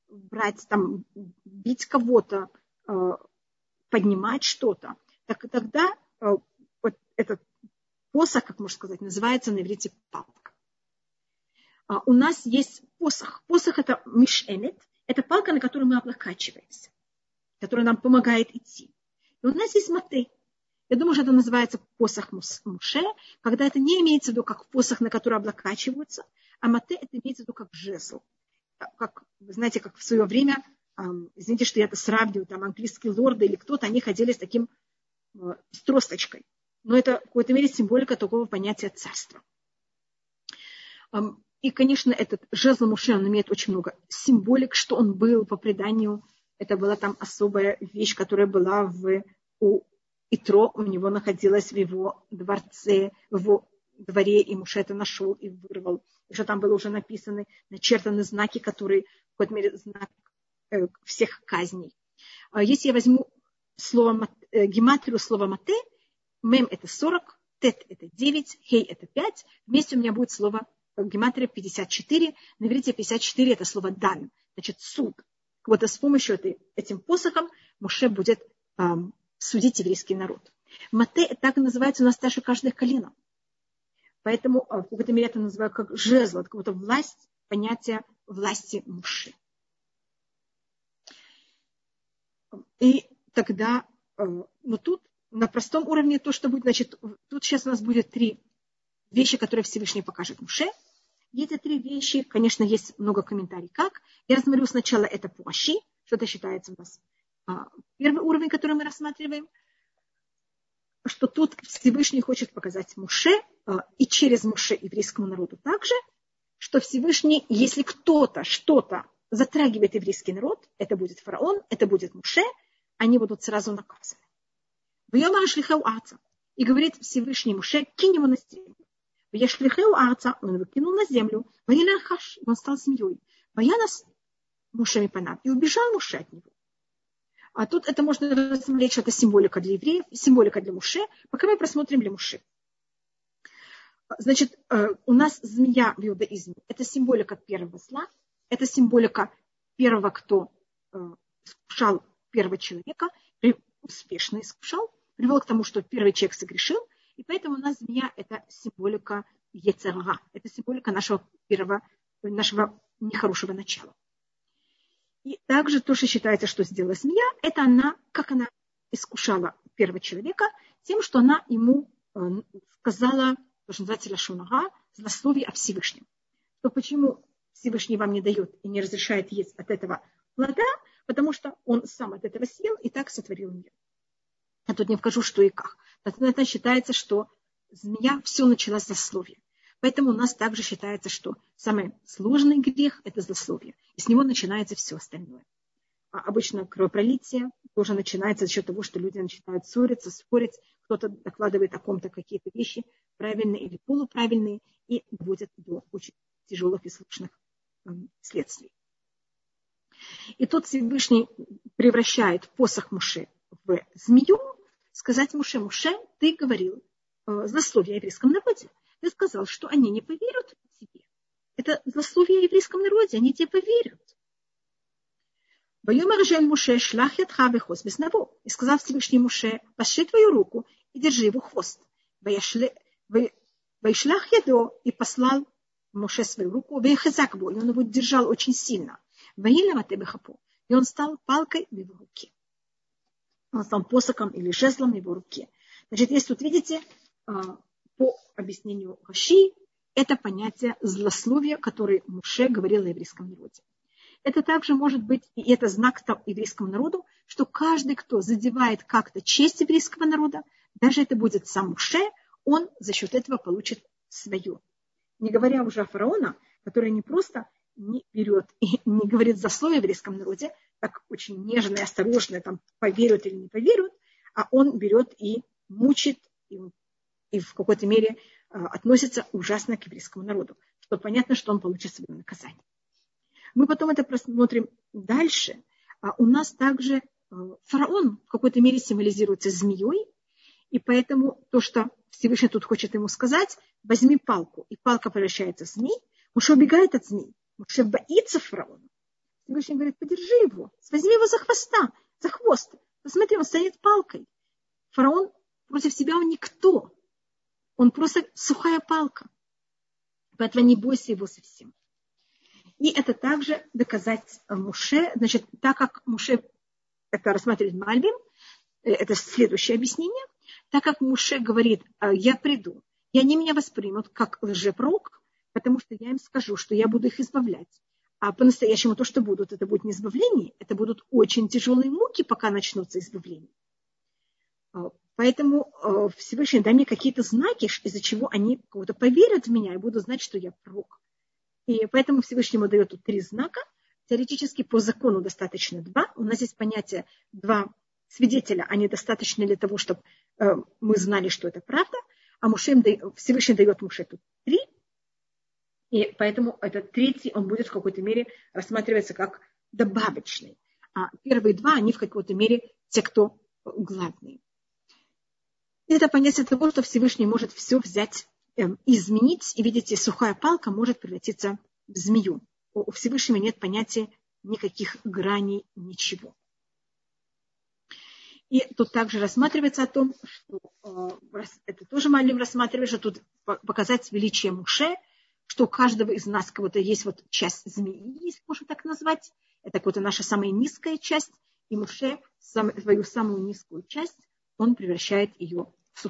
брать, там, бить кого-то, э, поднимать что-то. Так тогда вот этот посох, как можно сказать, называется на иврите палка. А у нас есть посох. Посох это мишенет, это палка, на которой мы облокачиваемся, которая нам помогает идти. И у нас есть маты. Я думаю, что это называется посох муше, когда это не имеется в виду как посох, на который облокачиваются, а мате это имеется в виду как жезл. Как, вы знаете, как в свое время, извините, что я это сравниваю, там английские лорды или кто-то, они ходили с таким э, с тросточкой. Но это в какой-то мере символика такого понятия царства. И, конечно, этот жезл Муше, он имеет очень много символик, что он был по преданию. Это была там особая вещь, которая была в, у Итро, у него находилась в его дворце, в его дворе, и Муше это нашел и вырвал. И что там было уже написаны, начертаны знаки, которые, в какой-то мере, знак э, всех казней. А если я возьму слово, э, гематрию слова мате, мем это 40, тет это 9, хей это 5, вместе у меня будет слово гематрия 54, на иврите 54 это слово дан, значит суд. Вот с помощью этой, этим посохом Муше будет эм, судить еврейский народ. Мате так называется у нас даже каждое колено. Поэтому э, в какой-то мере это называют как жезл, как будто власть, понятие власти Муши. И тогда, э, ну тут на простом уровне то, что будет, значит, тут сейчас у нас будет три вещи, которые Всевышний покажет Муше. И эти три вещи, конечно, есть много комментариев. Как? Я рассмотрю сначала это Пуаши, что это считается у нас а, первый уровень, который мы рассматриваем, что тут Всевышний хочет показать Муше а, и через Муше еврейскому народу также, что Всевышний, если кто-то что-то затрагивает еврейский народ, это будет фараон, это будет Муше, они будут сразу наказаны. И говорит Всевышний Муше, кинь его на землю. Яшлихеу Арца, он его кинул на землю, Ваиляхаш, он стал семьей. Ваянас Муше Мипанам, и убежал Муше от него. А тут это можно рассмотреть, это символика для евреев, символика для Муше, пока мы просмотрим для Муше. Значит, э, у нас змея в иудаизме – это символика первого зла, это символика первого, кто э, искушал первого человека, успешно искушал, привел к тому, что первый человек согрешил, и поэтому у нас змея – это символика Ецерга, это символика нашего первого, нашего нехорошего начала. И также то, что считается, что сделала змея, это она, как она искушала первого человека, тем, что она ему э, сказала, то, что называется лашунага, злословие о Всевышнем. То почему Всевышний вам не дает и не разрешает есть от этого плода, потому что он сам от этого съел и так сотворил мир. Я тут не вкажу, что и как. Это считается, что змея все начала с злословия. Поэтому у нас также считается, что самый сложный грех – это злословие. И с него начинается все остальное. А обычно кровопролитие тоже начинается за счет того, что люди начинают ссориться, спорить. Кто-то докладывает о ком-то какие-то вещи, правильные или полуправильные, и доводят до очень тяжелых и сложных следствий. И тут Всевышний превращает посох Муше в змею, сказать Муше, Муше, ты говорил э, злословие о еврейском народе. Ты сказал, что они не поверят тебе. Это злословие о еврейском народе, они тебе поверят. Воюмер Жель Муше шлах ядха вехоз безнаво. И сказал Всевышний Муше, пошли твою руку и держи его хвост. Вайшлах ядо и послал Муше свою руку, вехазак бо, и он его держал очень сильно. Ваилава тебехапо. И он стал палкой в его руке. Он стал посоком или жезлом в его руке. Значит, если тут видите, а, по объяснению Раши, это понятие злословия, которое Муше говорил о еврейском народе. Это также может быть, и это знак еврейскому народу, что каждый, кто задевает как-то честь еврейского народа, даже это будет сам Муше, он за счет этого получит свое. Не говоря уже о фараона, который не просто не берет и не говорит за слово еврейском народе, так очень нежно и осторожно, там, поверят или не поверят, а он берет и мучит, и, и в какой-то мере а, относится ужасно к еврейскому народу, что понятно, что он получит свое наказание. Мы потом это просмотрим дальше. А у нас также а, фараон в какой-то мере символизируется змеей, и поэтому то, что Всевышний тут хочет ему сказать, возьми палку, и палка превращается в змей, Муж убегает от змей. Муж боится фараона. Всевышний говорит, подержи его, возьми его за хвоста, за хвост. Посмотри, он стоит палкой. Фараон против себя он никто. Он просто сухая палка. Поэтому не бойся его совсем. И это также доказать Муше, значит, так как Муше, это рассматривает Мальбим, э, это следующее объяснение, так как Муше говорит, «А, я приду, и они меня воспримут как лжепрок, потому что я им скажу, что я буду их избавлять. А по-настоящему то, что будут, это будет не избавление, это будут очень тяжелые муки, пока начнутся избавления. А, поэтому а, Всевышний дай мне какие-то знаки, из-за чего они кого-то поверят в меня и будут знать, что я пророк. И поэтому Всевышнему дает тут три знака. Теоретически по закону достаточно два. У нас есть понятие два свидетеля, они достаточно для того, чтобы э, мы знали, что это правда. А Муше Всевышний дает Муше тут три. И поэтому этот третий, он будет в какой-то мере рассматриваться как добавочный. А первые два, они в какой-то мере те, кто главные. Это понятие того, что Всевышний может все взять Эм, изменить, и видите, сухая палка может превратиться в змею. У Всевышнего нет понятия никаких граней, ничего. И тут также рассматривается о том, что э, это тоже Малим рассматривает, что тут показать величие Муше, что у каждого из нас кого-то есть вот часть змеи, если можно так назвать. Это вот наша самая низкая часть, и Муше свою самую низкую часть, он превращает ее в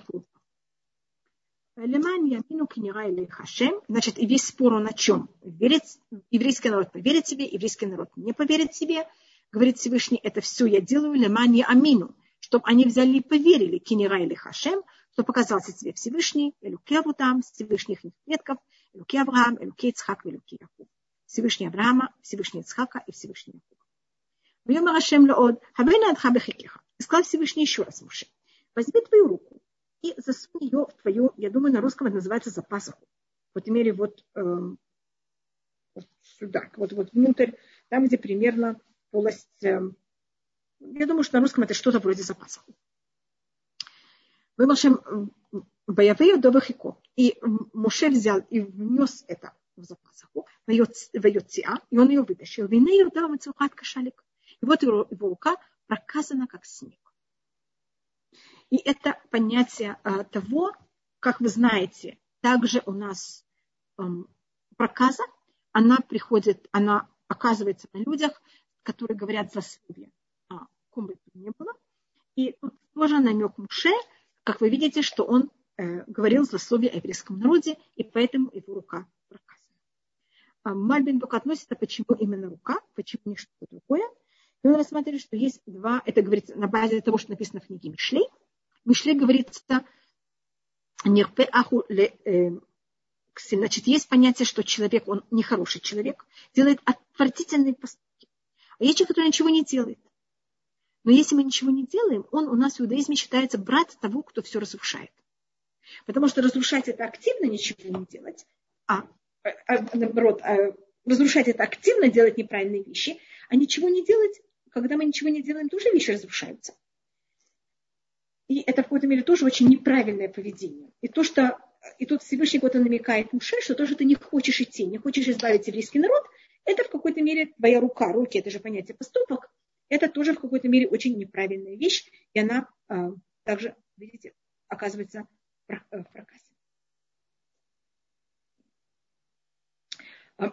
хашем. Значит, и весь спор он о чем? Верить, еврейский народ поверит тебе, еврейский народ не поверит тебе. Говорит Всевышний, это все я делаю леман амину, чтобы они взяли и поверили кинера или хашем, что показался тебе Всевышний, Элюкеву там, Всевышних предков, Элюке Авраам, Элюке Ицхак, Элюке Якуб. Всевышний Авраама, Всевышний Ицхака и Всевышний Якуба. Вьем Арашем Леод, Хабейна Адха Бехекеха. И сказал Всевышний еще раз Муше, возьми твою руку и засунь ее в твою, я думаю, на русском это называется за. В этой мере вот, э, вот сюда, вот, вот внутрь, там, где примерно полость, э, я думаю, что на русском это что-то вроде за пасуху. Вы, Машем, Боявею до Вахико. И Муше взял и внес это в запасаху, Вайоциа, и он ее вытащил. Винею дал Мацухат Кашалик. И вот его, его рука проказана как снег. И это понятие а, того, как вы знаете, также у нас эм, проказа, она приходит, она оказывается на людях, которые говорят заслуги. А, ком бы это ни было. И тут тоже намек Муше, как вы видите, что он э, говорил злословие о еврейском народе, и поэтому его рука проказана. А Мальбин только относится, почему именно рука, почему не что-то другое. И он рассматривает, что есть два, это говорится на базе того, что написано в книге Мишлей. В Мишле говорится, э, значит, есть понятие, что человек, он нехороший человек, делает отвратительные поступки. А есть человек, который ничего не делает. Но если мы ничего не делаем, он у нас в иудаизме считается брат того, кто все разрушает. Потому что разрушать это активно ничего не делать, а, а, а наоборот, а, разрушать это активно делать неправильные вещи, а ничего не делать, когда мы ничего не делаем, тоже вещи разрушаются. И это в какой-то мере тоже очень неправильное поведение. И то, что и тут Всевышний вот он намекает Муше, что то, что ты не хочешь идти, не хочешь избавить еврейский народ, это в какой-то мере твоя рука, руки, это же понятие поступок, это тоже в какой-то мере очень неправильная вещь, и она а, также, видите, оказывается в э, проказе.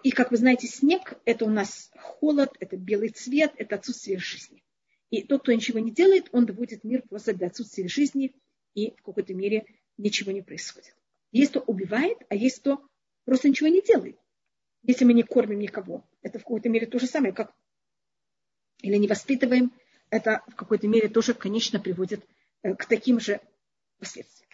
И, как вы знаете, снег – это у нас холод, это белый цвет, это отсутствие жизни. И тот, кто ничего не делает, он доводит мир просто до отсутствия жизни, и в какой-то мере ничего не происходит. Есть кто убивает, а есть кто просто ничего не делает. Если мы не кормим никого, это в какой-то мере то же самое, как или не воспитываем, это в какой-то мере тоже, конечно, приводит э, к таким же последствиям.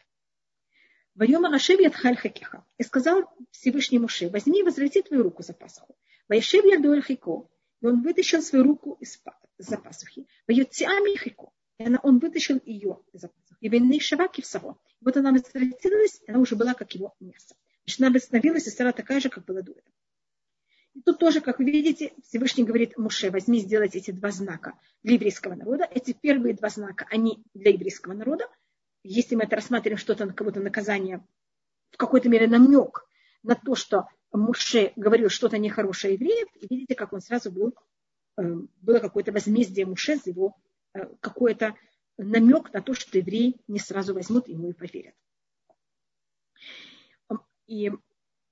Вайома Рашев Ядхаль Хакиха. И сказал Всевышний Муше, возьми и возврати твою руку за пасху. Вайшев Ядуэль Хико. И он вытащил свою руку из за пасухи. Вайоциами Хико. И она, он вытащил ее из-за пасухи. И венный шаваки в саво. Вот она возвратилась, она уже была как его место. Значит, она восстановилась и стала такая же, как была до этого. И тут тоже, как вы видите, Всевышний говорит Муше, возьми сделать эти два знака для еврейского народа. Эти первые два знака, они для еврейского народа. Если мы это рассматриваем что-то, как будто наказание, в какой-то мере намек на то, что Муше говорил что-то нехорошее евреев, и видите, как он сразу был, э, было какое-то возмездие Муше за его э, какое-то намек на то, что евреи не сразу возьмут ему и поверят. И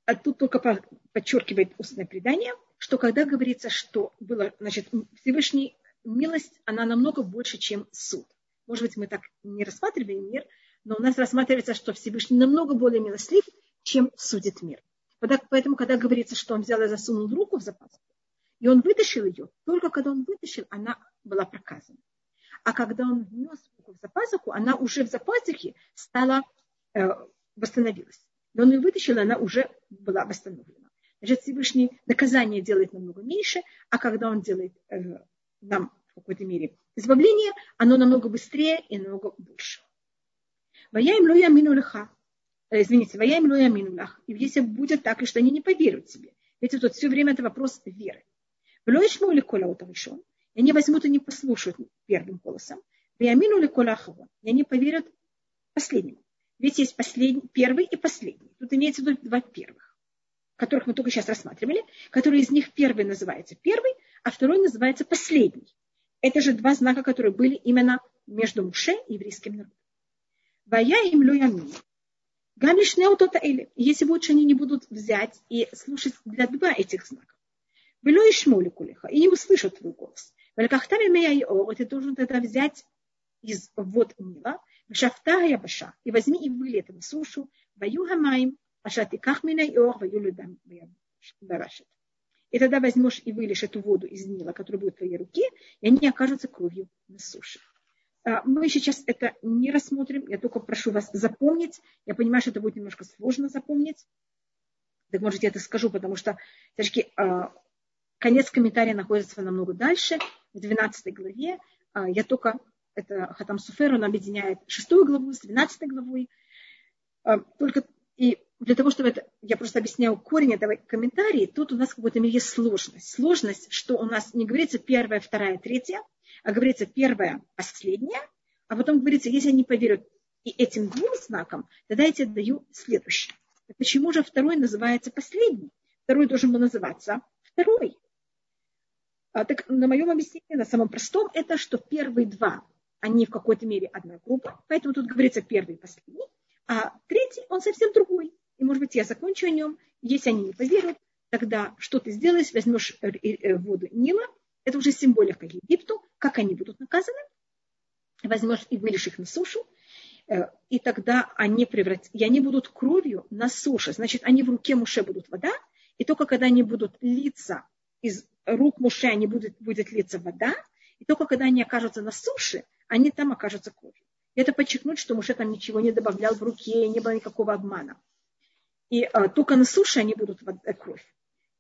а тут только подчеркивает устное предание, что когда говорится, что было, значит, Всевышний милость, она намного больше, чем суд. Может быть, мы так не рассматриваем мир, но у нас рассматривается, что Всевышний намного более милостлив, чем судит мир. Поэтому, когда говорится, что он взял и засунул руку в запаску, и он вытащил ее, только когда он вытащил, она была проказана. А когда он внес руку в запаску, она уже в запаске стала, э, восстановилась. Но он ее вытащил, она уже была восстановлена. Значит, Всевышний наказание делает намного меньше, а когда он делает э, нам в какой-то мере избавление, оно намного быстрее и намного больше. Ваяем лоя мину леха. Э, извините, ваяем лоя мину лах. И если будет так, и что они не поверят тебе. Ведь тут все время это вопрос веры. Влоишму или коля решен. И они возьмут и не послушают первым голосом. Виамину ли колахова. И они поверят последнему. Ведь есть последний, первый и последний. Тут имеется в виду два первых, которых мы только сейчас рассматривали, которые из них первый называется первый, а второй называется последний. Это же два знака, которые были именно между Муше и еврейским народом. Вая им люямин. Гамишнеу тота или. Если лучше они не будут взять и слушать для два этих знаков. Вело и шмоли кулиха. И не услышат твой голос. Великахтами мея и о, ты должен тогда взять из вод Нила, Шафта Ябаша, и возьми и выли это на сушу, Ваю Хамаим, Ашати Кахмина и Ор, Ваю Людам Барашет. И тогда возьмешь и вылишь эту воду из Нила, которая будет в твоей руке, и они окажутся кровью на суше. А, мы сейчас это не рассмотрим, я только прошу вас запомнить. Я понимаю, что это будет немножко сложно запомнить. Так может я это скажу, потому что все-таки а, конец комментария находится намного дальше, в 12 главе. А, я только, это Хатам Суфер, он объединяет 6 главу с 12 главой. Только и для того, чтобы это, я просто объясняю корень этого комментария, тут у нас как будто есть сложность. Сложность, что у нас не говорится первая, вторая, третья, а говорится первая, последняя, а потом говорится, если они поверят и этим двум знаком, тогда я тебе даю следующее. Почему же второй называется последний? Второй должен был называться второй. А, так на моем объяснении, на самом простом, это что первые два, они в какой-то мере одна группа, поэтому тут говорится первый и последний, а третий, он совсем другой. И, может быть, я закончу о нем. Если они не поверят, тогда что ты сделаешь? Возьмешь э, э, воду Нила, это уже символика Египту, как они будут наказаны, возьмешь и вылишь их на сушу, э, и тогда они превратятся, и они будут кровью на суше. Значит, они в руке Муше будут вода, и только когда они будут литься из рук Муше, они будут, будет литься вода, и только когда они окажутся на суше, они там окажутся. И это подчеркнуть, что Муше там ничего не добавлял в руке, не было никакого обмана. И а, только на суше они будут вода, э, кровь.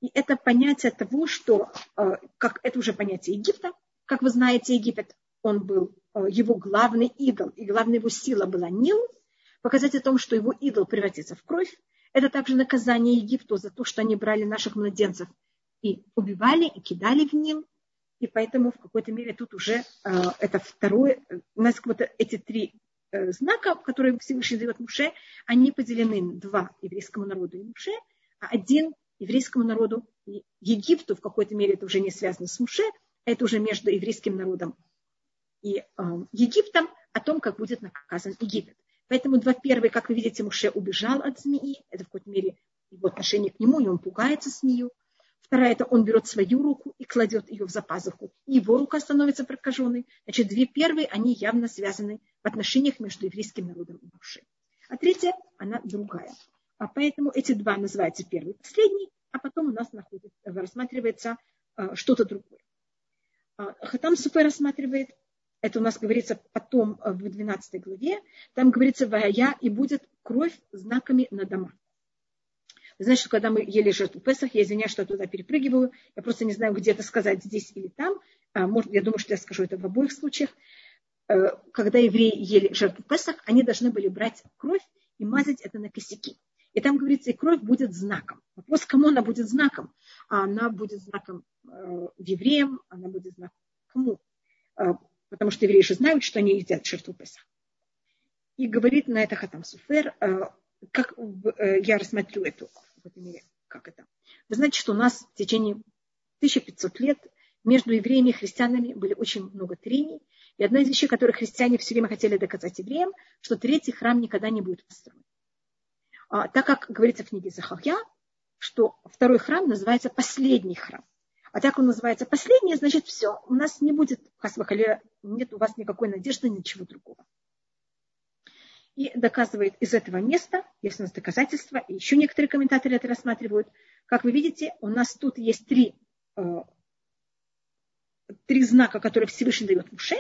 И это понятие того, что, а, как это уже понятие Египта, как вы знаете, Египет, он был а, его главный идол, и главная его сила была Нил, показать о том, что его идол превратится в кровь. Это также наказание Египту за то, что они брали наших младенцев и убивали, и кидали в Нил. И поэтому в какой-то мере тут уже э, это второе, у нас вот эти три э, знака, которые Всевышний дает Муше, они поделены два еврейскому народу и Муше, а один еврейскому народу и Египту, в какой-то мере это уже не связано с Муше, это уже между еврейским народом и э, Египтом, о том, как будет наказан Египет. Поэтому два первые, как вы видите, Муше убежал от змеи, это в какой-то мере его отношение к нему, и он пугается с нее. Вторая – это он берет свою руку и кладет ее в запазуху. И его рука становится прокаженной. Значит, две первые, они явно связаны в отношениях между еврейским народом и Муше. А третья, она другая. А поэтому эти два называются первый и последний, а потом у нас находится, рассматривается а, что-то другое. А, Хатам Суфе рассматривает, это у нас говорится потом в 12 главе, там говорится «Вая и будет кровь знаками на домах». Что когда мы ели жертву Песах, я извиняюсь, что я туда перепрыгиваю, я просто не знаю, где это сказать, здесь или там. А, может, я думаю, что я скажу это в обоих случаях. Э, когда евреи ели жертву Песах, они должны были брать кровь и мазать это на косяки. И там говорится, и кровь будет знаком. Вопрос, кому она будет знаком? А она будет знаком э, евреям, она будет знаком кому? Э, потому что евреи же знают, что они едят жертву Песах. И говорит на это Хатам Суфер, э, как э, я рассмотрю эту этом мире, как это. Вы знаете, что у нас в течение 1500 лет между евреями и христианами были очень много трений. И одна из вещей, которые христиане все время хотели доказать евреям, что третий храм никогда не будет построен. А, так как говорится в книге Захарья, что второй храм называется последний храм. А так он называется последний, значит все, у нас не будет, хасвахале, нет у вас никакой надежды, ничего другого и доказывает из этого места, есть у нас доказательства, и еще некоторые комментаторы это рассматривают. Как вы видите, у нас тут есть три, э, три знака, которые Всевышний дает Муше.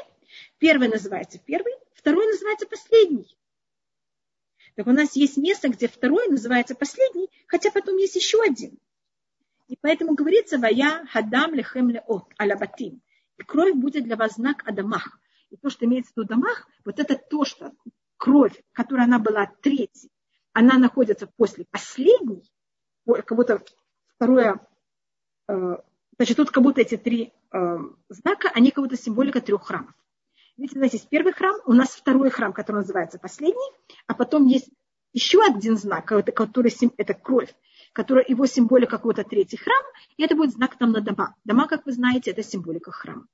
Первый называется первый, второй называется последний. Так у нас есть место, где второй называется последний, хотя потом есть еще один. И поэтому говорится, вая хадам лехем леот алабатим. И кровь будет для вас знак о домах. И то, что имеется в виду домах, вот это то, что кровь, которая она была третьей, она находится после последней, как будто второе, э, значит, тут как будто эти три э, знака, они как будто символика трех храмов. Видите, знаете, есть первый храм, у нас второй храм, который называется последний, а потом есть еще один знак, который это кровь, который его символика какой-то третий храм, и это будет знак там на дома. Дома, как вы знаете, это символика храма.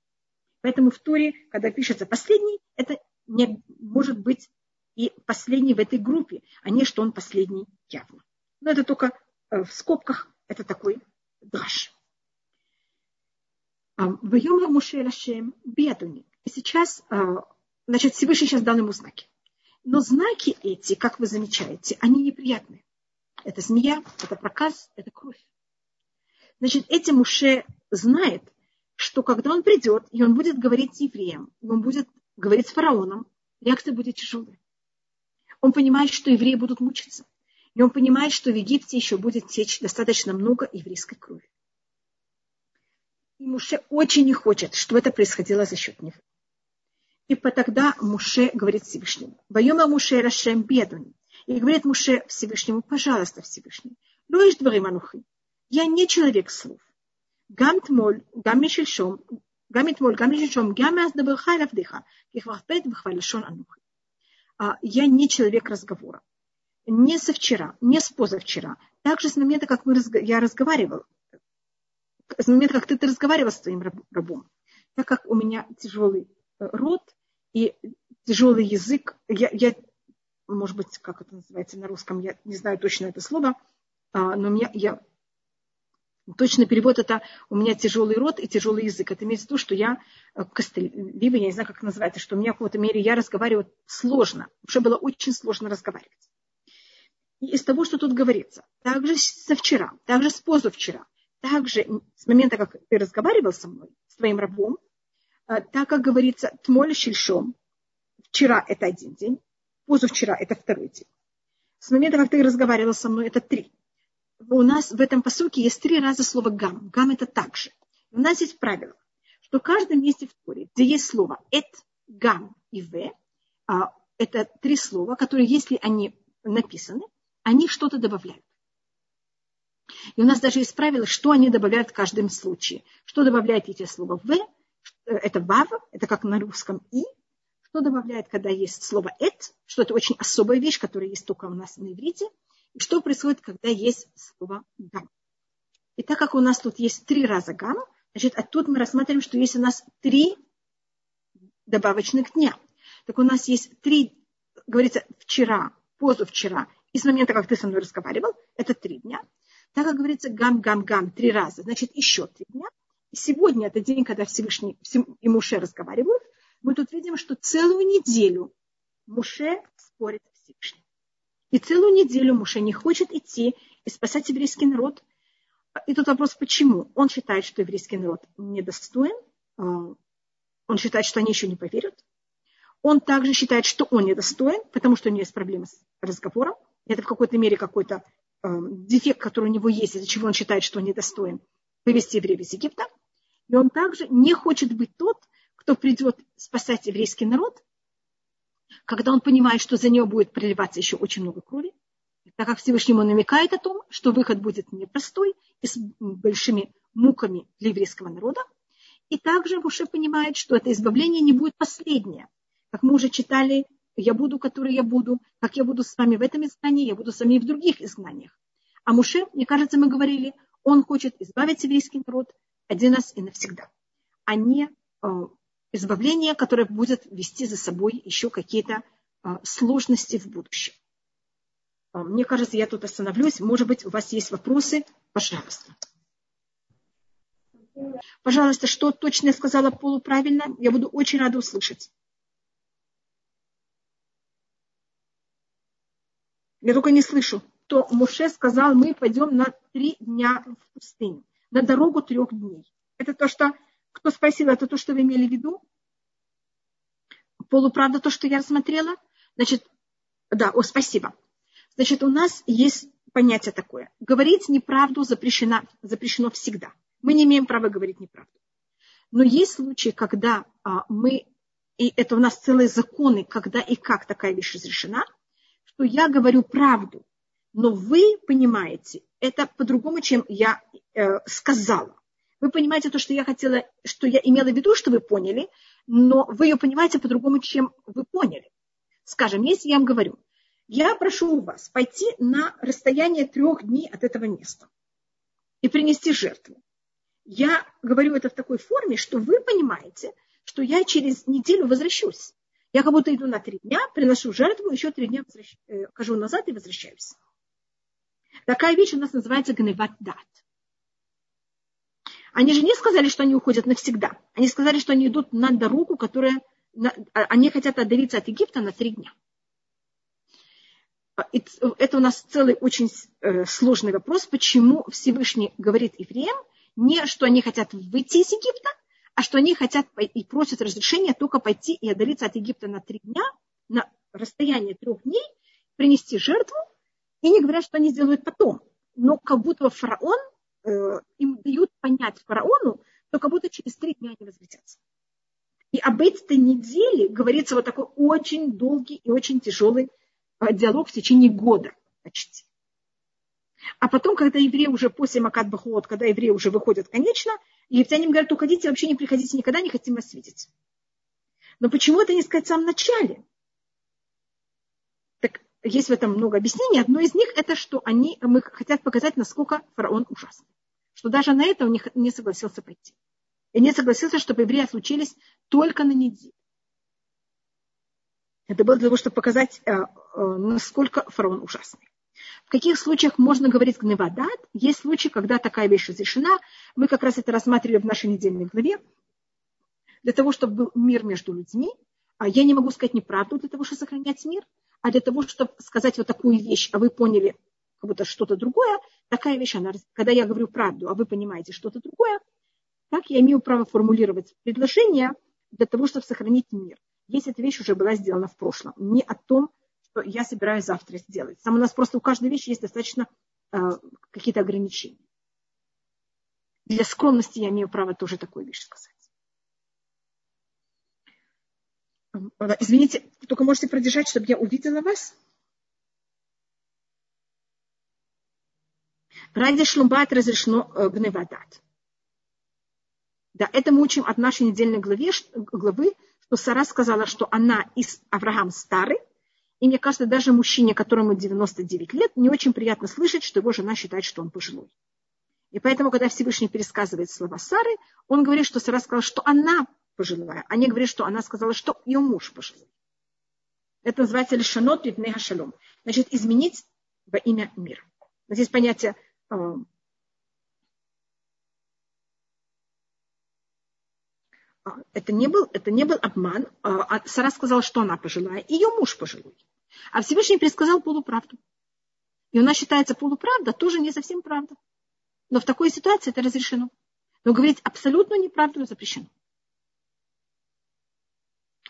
Поэтому в Туре, когда пишется последний, это не может быть и последний в этой группе, а не что он последний явно. Но это только э, в скобках, это такой драж. Вайома Муше Лашем Бедуни. И сейчас, э, значит, Всевышний сейчас дал ему знаки. Но знаки эти, как вы замечаете, они неприятные. Это змея, это проказ, это кровь. Значит, этим Муше знает, что когда он придет, и он будет говорить с евреем, и он будет говорить с фараоном, реакция будет тяжелая. Он понимает, что евреи будут мучиться. И он понимает, что в Египте еще будет течь достаточно много еврейской крови. И Муше очень не хочет, чтобы это происходило за счет него. И тогда Муше говорит Всевышнему, «Воема Муше Рашем бедуни». И говорит Муше Всевышнему, пожалуйста, Всевышний, Лоиш дворим анухи, я не человек слов. Гам тмоль, гам мишельшом, гам тмоль, гам мишельшом, гам аз дабрха лавдыха, бхвалашон анухи. А, я не человек разговора. Не со вчера, не с позавчера. Также с момента, как мы, я разговаривал, с момента, как ты, ты разговаривал с твоим рабом, так как у меня тяжелый э, рот и тяжелый язык, я, я может быть, как это называется на русском, я не знаю точно это слово, а, но у меня, я, точно перевод это у меня тяжелый рот и тяжелый язык. Это имеется в виду, что я э, костылива, я не знаю, как это называется, что у меня в какой-то мере я разговариваю сложно. Уже было очень сложно разговаривать. И из того, что тут говорится, также со вчера, также с позавчера, также с момента, как ты разговаривал со мной, с твоим рабом, э, так как говорится, тмоль шельшом, вчера это один день, позавчера это второй день. С момента, как ты разговаривал со мной, это три. У нас в этом посылке есть три раза слово гам. Гам это также. У нас есть правило, что в каждом месте в Торе, где есть слово эт, гам и в, а, это три слова, которые, если они написаны, они что-то добавляют. И у нас даже есть правило, что они добавляют в каждом случае. Что добавляет эти слова в, это вав, это как на русском и, что добавляет, когда есть слово «эт», что это очень особая вещь, которая есть только у нас на иврите, что происходит, когда есть слово «гам». И так как у нас тут есть три раза «гам», значит, а тут мы рассматриваем, что есть у нас три добавочных дня. Так у нас есть три, говорится, вчера, позавчера, и с момента, как ты со мной разговаривал, это три дня. Так как говорится гам-гам-гам три раза, значит еще три дня. И сегодня это день, когда Всевышний и Муше разговаривают, мы тут видим, что целую неделю Муше спорит с Всевышним. И целую неделю Муше не хочет идти и спасать еврейский народ. И тут вопрос, почему? Он считает, что еврейский народ недостоин. А, он считает, что они еще не поверят. Он также считает, что он недостоин, потому что у него есть проблемы с разговором. Это в какой-то мере какой-то э, дефект, который у него есть, из-за чего он считает, что он недостоин вывести евреев из Египта. И он также не хочет быть тот, кто придет спасать еврейский народ, когда он понимает, что за него будет приливаться еще очень много крови, так как Всевышнему намекает о том, что выход будет непростой и с большими муками для еврейского народа. И также Муше понимает, что это избавление не будет последнее. Как мы уже читали, я буду, который я буду, как я буду с вами в этом изгнании, я буду с вами и в других изгнаниях. А Муше, мне кажется, мы говорили, он хочет избавить еврейский народ один раз и навсегда, а не э, избавление, которое будет вести за собой еще какие-то а, сложности в будущем. А, мне кажется, я тут остановлюсь. Может быть, у вас есть вопросы? Пожалуйста. Пожалуйста, что точно я сказала полуправильно? Я буду очень рада услышать. Я только не слышу. То Муше сказал, мы пойдем на три дня в пустыню, на дорогу трех дней. Это то, что кто спросил, это то, что вы имели в виду? Полуправда то, что я рассмотрела? Значит, да, о, спасибо. Значит, у нас есть понятие такое. Говорить неправду запрещено, запрещено всегда. Мы не имеем права говорить неправду. Но есть случаи, когда а, мы, и это у нас целые законы, когда и как такая вещь разрешена, что я говорю правду, но вы понимаете, это по-другому, чем я э, сказала. Вы понимаете то, что я хотела, что я имела в виду, что вы поняли, но вы ее понимаете по-другому, чем вы поняли. Скажем, если я вам говорю, я прошу вас пойти на расстояние трех дней от этого места и принести жертву. Я говорю это в такой форме, что вы понимаете, что я через неделю возвращусь. Я как будто иду на три дня, приношу жертву, еще три дня возвращ... Э, хожу назад и возвращаюсь. Такая вещь у нас называется гневат дат. Они же не сказали, что они уходят навсегда. Они сказали, что они идут на дорогу, которая... А, они хотят отдалиться от Египта на три дня. Это у нас целый очень э, сложный вопрос, почему Всевышний говорит евреям не, что они хотят выйти из Египта, а что они хотят и просят разрешения только пойти и отдалиться от Египта на три дня, на расстояние трех дней, принести жертву, и не говорят, что они сделают потом. Но как будто фараон им дают понять фараону, то как будто через три дня они возвратятся. И об этой неделе говорится вот такой очень долгий и очень тяжелый э, диалог в течение года почти. А потом, когда евреи уже после Макат Бахуот, когда евреи уже выходят конечно, египтяне им говорят, уходите, вообще не приходите никогда, не хотим вас видеть. Но почему это не сказать в самом начале? Есть в этом много объяснений. Одно из них это, что они мы хотят показать, насколько фараон ужасный. Что даже на это он не согласился пойти. И не согласился, чтобы евреи случились только на неделю. Это было для того, чтобы показать, э, э, насколько фараон ужасный. В каких случаях можно говорить гневадат? Есть случаи, когда такая вещь разрешена. Мы как раз это рассматривали в нашей недельной главе. Для того, чтобы был мир между людьми. А я не могу сказать неправду для того, чтобы сохранять мир, а для того, чтобы сказать вот такую вещь, а вы поняли как будто что-то другое, такая вещь, она, когда я говорю правду, а вы понимаете что-то другое, так я имею право формулировать предложение для того, чтобы сохранить мир. Если эта вещь уже была сделана в прошлом, не о том, что я собираюсь завтра сделать. Там у нас просто у каждой вещи есть достаточно э, какие-то ограничения. Для скромности я имею право тоже такую вещь сказать. Извините, только можете продержать, чтобы я увидела вас? Ради шлумбат разрешено э, гневадат. Да, это мы учим от нашей недельной главы, главы, что Сара сказала, что она из Авраам старый, и мне кажется, даже мужчине, которому 99 лет, не очень приятно слышать, что его жена считает, что он пожилой. И поэтому, когда Всевышний пересказывает слова Сары, он говорит, что Сара сказала, что она пожилая, не говорит, что она сказала, что ее муж пожилой. Это называется лишанот литнега шалом. Значит, изменить во имя мира. Здесь понятие э, это не был, это не был обман. А, а Сара сказала, что она пожилая, ее муж пожилой. А Всевышний предсказал полуправду. И у нас считается полуправда тоже не совсем правда. Но в такой ситуации это разрешено. Но говорить абсолютно неправду запрещено.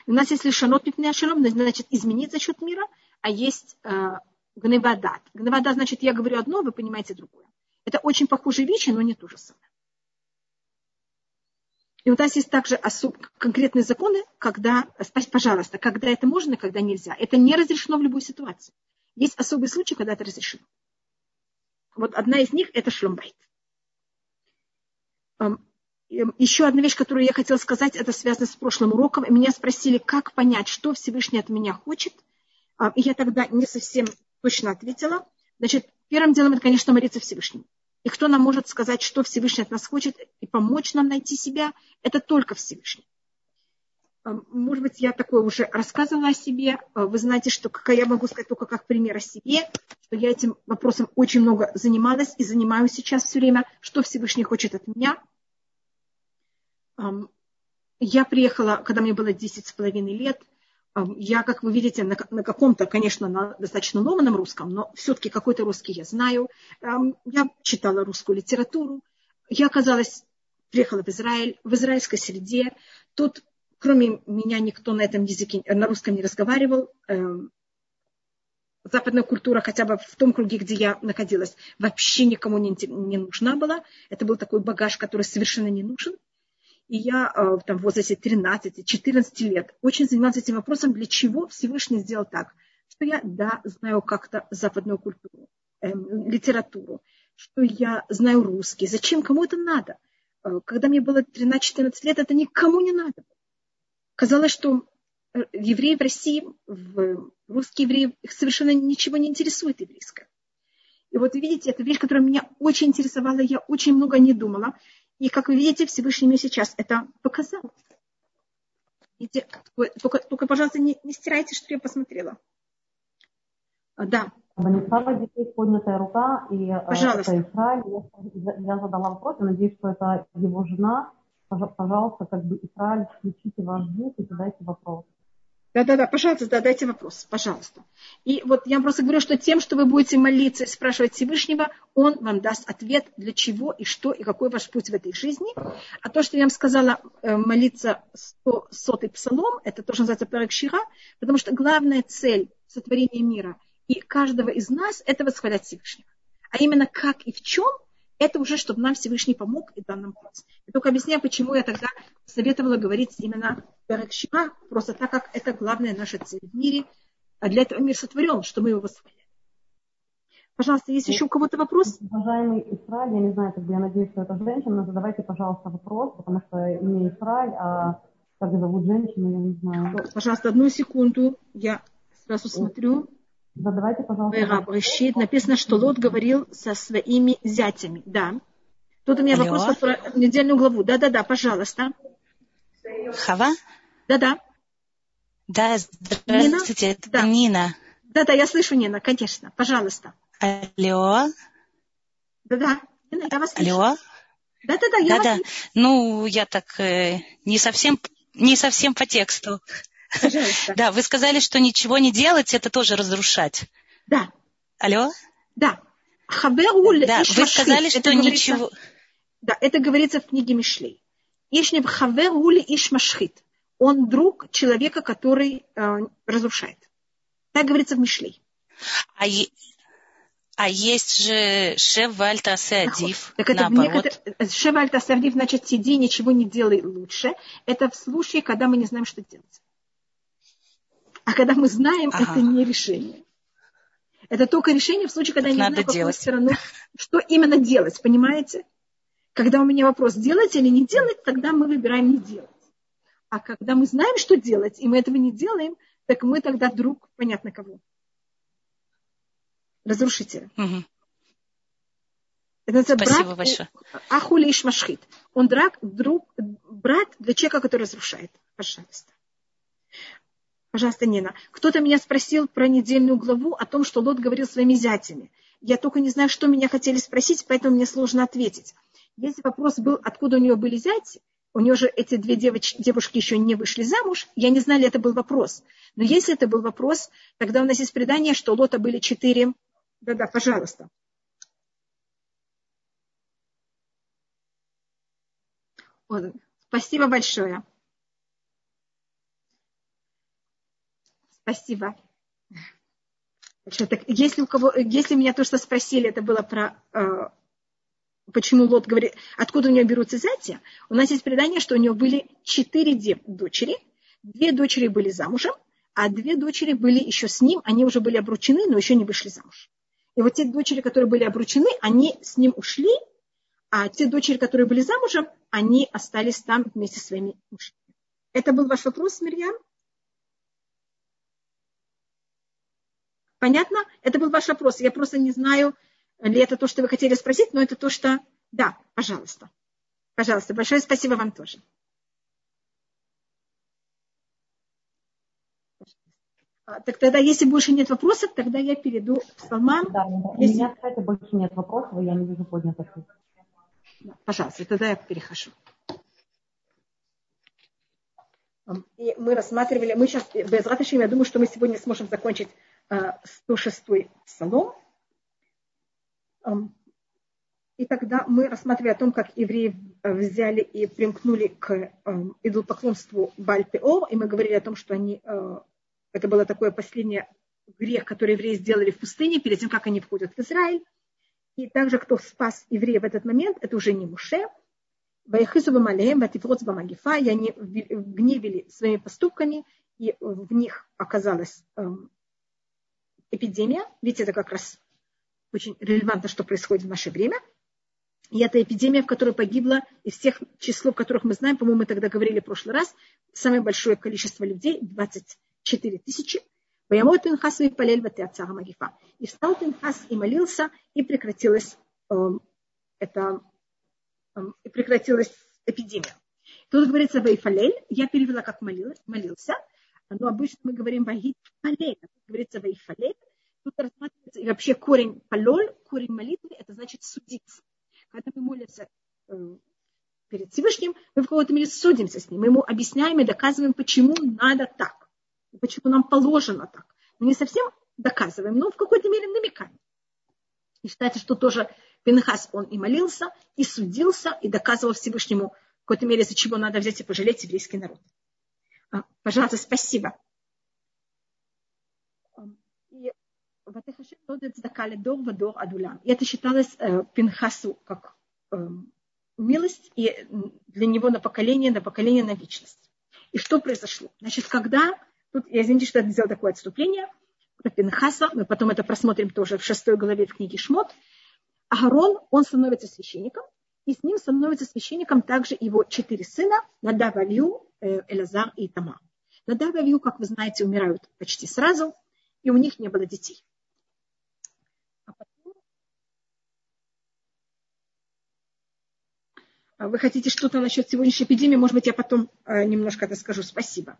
У нас есть лишанот шалом, значит изменить за счет мира, а есть э, гневадат. Гневадат значит я говорю одно, вы понимаете другое. Это очень похожие вещи, но не то же самое. И у нас есть также особ... конкретные законы, когда, пожалуйста, когда это можно, когда нельзя. Это не разрешено в любой ситуации. Есть особые случаи, когда это разрешено. Вот одна из них – это шломбайт. Еще одна вещь, которую я хотела сказать, это связано с прошлым уроком. Меня спросили, как понять, что Всевышний от меня хочет. И я тогда не совсем точно ответила. Значит, первым делом это, конечно, молиться Всевышнему. И кто нам может сказать, что Всевышний от нас хочет, и помочь нам найти себя, это только Всевышний. Может быть, я такое уже рассказывала о себе. Вы знаете, что я могу сказать только как пример о себе, что я этим вопросом очень много занималась и занимаюсь сейчас все время, что Всевышний хочет от меня. Я приехала, когда мне было 10 с половиной лет – я, как вы видите, на, на каком-то, конечно, на достаточно ломаном русском, но все-таки какой-то русский я знаю. Я читала русскую литературу. Я оказалась, приехала в Израиль, в израильской среде. Тут, кроме меня, никто на этом языке, на русском не разговаривал. Эм, западная культура, хотя бы в том круге, где я находилась, вообще никому не, не нужна была. Это был такой багаж, который совершенно не нужен. И я э, там, в возрасте 13-14 лет очень занималась этим вопросом, для чего Всевышний сделал так, что я, да, знаю как-то западную культуру, эм, литературу, что я знаю русский. Зачем? Кому это надо? Э, когда мне было 13-14 лет, это никому не надо. Казалось, что э, евреи в России, в, русские евреи, их совершенно ничего не интересует еврейское. И вот видите, это вещь, которая меня очень интересовала, я очень много не думала. И, как вы видите, Всевышний мне сейчас это показал. Видите, только, только, пожалуйста, не, не стирайте, что я посмотрела. А, да. Банислава детей поднятая рука, и э, Пожалуйста. это Израиль. Я, я задала вопрос, я надеюсь, что это его жена. Пожалуйста, как бы Израиль, включите ваш звук и задайте вопрос. Да-да-да, пожалуйста, задайте вопрос, пожалуйста. И вот я просто говорю, что тем, что вы будете молиться и спрашивать Всевышнего, Он вам даст ответ, для чего и что, и какой ваш путь в этой жизни. А то, что я вам сказала, э, молиться сотый псалом, это тоже называется Паракшира, потому что главная цель сотворения мира и каждого из нас – это восхвалять Всевышнего. А именно как и в чем – это уже, чтобы нам Всевышний помог и дал нам путь. Я только объясняю, почему я тогда советовала говорить именно Перекшима, просто так как это главная наша цель в мире, а для этого мир сотворен, что мы его восхваляем. Пожалуйста, есть еще у кого-то вопрос? Уважаемый Исраиль, я не знаю, как бы я надеюсь, что это женщина, задавайте, пожалуйста, вопрос, потому что имя Исраиль, а как зовут женщину, я не знаю. Пожалуйста, одну секунду, я сразу смотрю. Задавайте, пожалуйста. Решит. Написано, что Лот говорил со своими зятями. Да. Тут у меня Алло. вопрос про недельную главу. Да-да-да, пожалуйста. Хава? Да-да. Да, здравствуйте, Нина? это да. Нина. Да-да, я слышу, Нина, конечно. Пожалуйста. Алло. Да-да, Нина, я вас слышу. Алло. Да-да-да, я Да-да. Ну, я так э, не совсем не совсем по тексту. Пожалуйста. Да, вы сказали, что ничего не делать, это тоже разрушать. Да. Алло? Да. Хаберуль да, вы сказали, что это ничего... Да, это говорится в книге Мишлей. Ишнев хаверули ишмашхит. Он друг человека, который э, разрушает. Так говорится в Мишлей. А, е... а есть же шев вальтасеадив, так это наоборот. Некотор... Шев вальтасеадив, значит, сиди, ничего не делай лучше. Это в случае, когда мы не знаем, что делать. А когда мы знаем, ага. это не решение. Это только решение в случае, когда так я не знаю, какую сторону, что именно делать, понимаете? Когда у меня вопрос, делать или не делать, тогда мы выбираем не делать. А когда мы знаем, что делать, и мы этого не делаем, так мы тогда друг, понятно кого. Разрушителя. Угу. Это Спасибо брат, большое. Ахули Ишмашхит. Он драк, друг, брат для человека, который разрушает. Пожалуйста. Пожалуйста, Нина. Кто-то меня спросил про недельную главу о том, что Лот говорил своими зятями. Я только не знаю, что меня хотели спросить, поэтому мне сложно ответить. Если вопрос был, откуда у нее были зяти, у нее же эти две девоч- девушки еще не вышли замуж, я не знаю, ли это был вопрос. Но если это был вопрос, тогда у нас есть предание, что у Лота были четыре... Да-да, пожалуйста. Вот. Спасибо большое. Спасибо. Так, если у кого, если меня то, что спросили, это было про э, почему Лот говорит, откуда у нее берутся зятья, у нас есть предание, что у нее были четыре дочери, две дочери были замужем, а две дочери были еще с ним, они уже были обручены, но еще не вышли замуж. И вот те дочери, которые были обручены, они с ним ушли, а те дочери, которые были замужем, они остались там вместе со своими мужьями. Это был ваш вопрос, Мирьям? Понятно? Это был ваш вопрос. Я просто не знаю, ли это то, что вы хотели спросить, но это то, что... Да, пожалуйста. Пожалуйста, большое спасибо вам тоже. А, так тогда, если больше нет вопросов, тогда я перейду к Салман. Да, у если... меня, кстати, больше нет вопросов, я не вижу поднятых. Пожалуйста, тогда я перехожу. И мы рассматривали, мы сейчас, без ратышем, я думаю, что мы сегодня сможем закончить 106-й псалом. И тогда мы рассматривали о том, как евреи э, взяли и примкнули к идолопоклонству Бальпеор, и мы говорили о том, что они, э, это было такое последнее грех, который евреи сделали в пустыне, перед тем, как они входят в Израиль. И также, кто спас евреев в этот момент, это уже не Муше. Ваяхису Малеем, Ватифроц Бамагифа, и они гневили своими поступками, и в них оказалась эпидемия, ведь это как раз очень релевантно, что происходит в наше время. И это эпидемия, в которой погибло из всех число, которых мы знаем, по-моему, мы тогда говорили в прошлый раз, самое большое количество людей, 24 тысячи. Ваямот Пинхас и Палель Ватеацара Магифа. И встал Пинхас и молился, и прекратилась, э, это, э, и прекратилась эпидемия. Тут говорится Вайфалель, я перевела как молился, молился но обычно мы говорим Вагит Палель, говорится Вайфалель, Тут рассматривается и вообще корень палоль, корень молитвы, это значит судиться. Когда мы молимся э, перед Всевышним, мы в какой-то мере судимся с ним. Мы ему объясняем и доказываем, почему надо так, почему нам положено так. Мы не совсем доказываем, но в какой-то мере намекаем. И считается, что тоже Пинхас, он и молился, и судился, и доказывал Всевышнему в какой-то мере, за чего надо взять и пожалеть еврейский народ. А, пожалуйста, спасибо. И это считалось э, Пинхасу как э, милость и для него на поколение, на поколение, на вечность. И что произошло? Значит, когда, тут я извините, что я сделала такое отступление, Пинхаса, мы потом это просмотрим тоже в шестой главе в книге Шмот, Агарон, он становится священником, и с ним становится священником также его четыре сына, Надав Авью, Элазар и Тама. Надав Авью, как вы знаете, умирают почти сразу, и у них не было детей. А. А вы хотите что-то насчет сегодняшней эпидемии? Может быть, я потом э, немножко это скажу. Спасибо.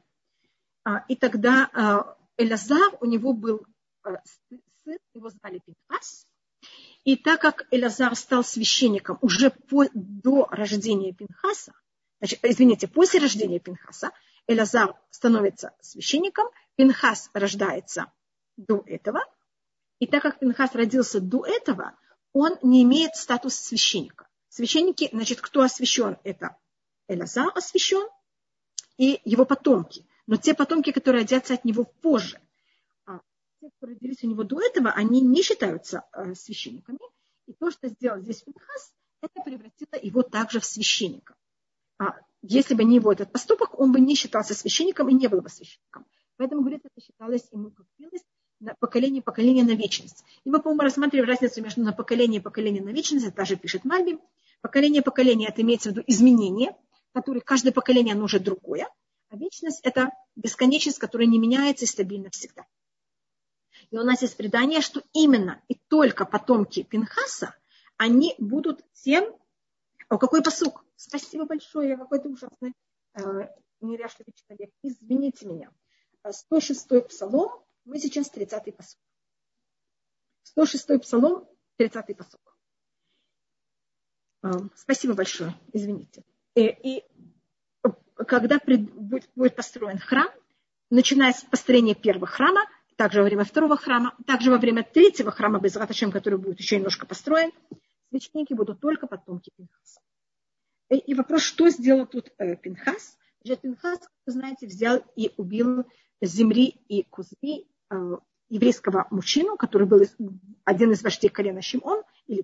А, и тогда э, Элязар, у него был э, сын, его звали Пинхас. И так как Элязар стал священником уже по, до рождения Пинхаса, значит, извините, после рождения Пинхаса, Элязар становится священником, Пинхас рождается до этого. И так как Пинхас родился до этого, он не имеет статус священника. Священники, значит, кто освящен, это Элязар освящен и его потомки. Но те потомки, которые родятся от него позже, а те, кто родились у него до этого, они не считаются э, священниками. И то, что сделал здесь Пинхас, это превратило его также в священника. А если бы не его этот поступок, он бы не считался священником и не был бы священником. Поэтому, говорит, это считалось ему как милость на поколение поколение на вечность. И мы, по-моему, рассматриваем разницу между на поколение и поколение на вечность, это даже пишет Мальби. Поколение поколение это имеется в виду изменение, которые каждое поколение оно уже другое, а вечность это бесконечность, которая не меняется и стабильна всегда. И у нас есть предание, что именно и только потомки Пинхаса, они будут тем, о какой посук? Спасибо большое, я какой-то ужасный э, неряшливый человек. Извините меня. 106-й псалом, мы сейчас 30-й посуд. 106-й псалом, 30-й посуд. Э, спасибо большое, извините. И, э, и когда пред, будет, будет построен храм, начиная с построения первого храма, также во время второго храма, также во время третьего храма без Раташем, который будет еще немножко построен, священники будут только потомки Пинхаса. И, и вопрос, что сделал тут э, Пинхас? Значит, Пинхас, вы знаете, взял и убил Земли и Кузби, э, еврейского мужчину, который был один из вождей колена Шимон, или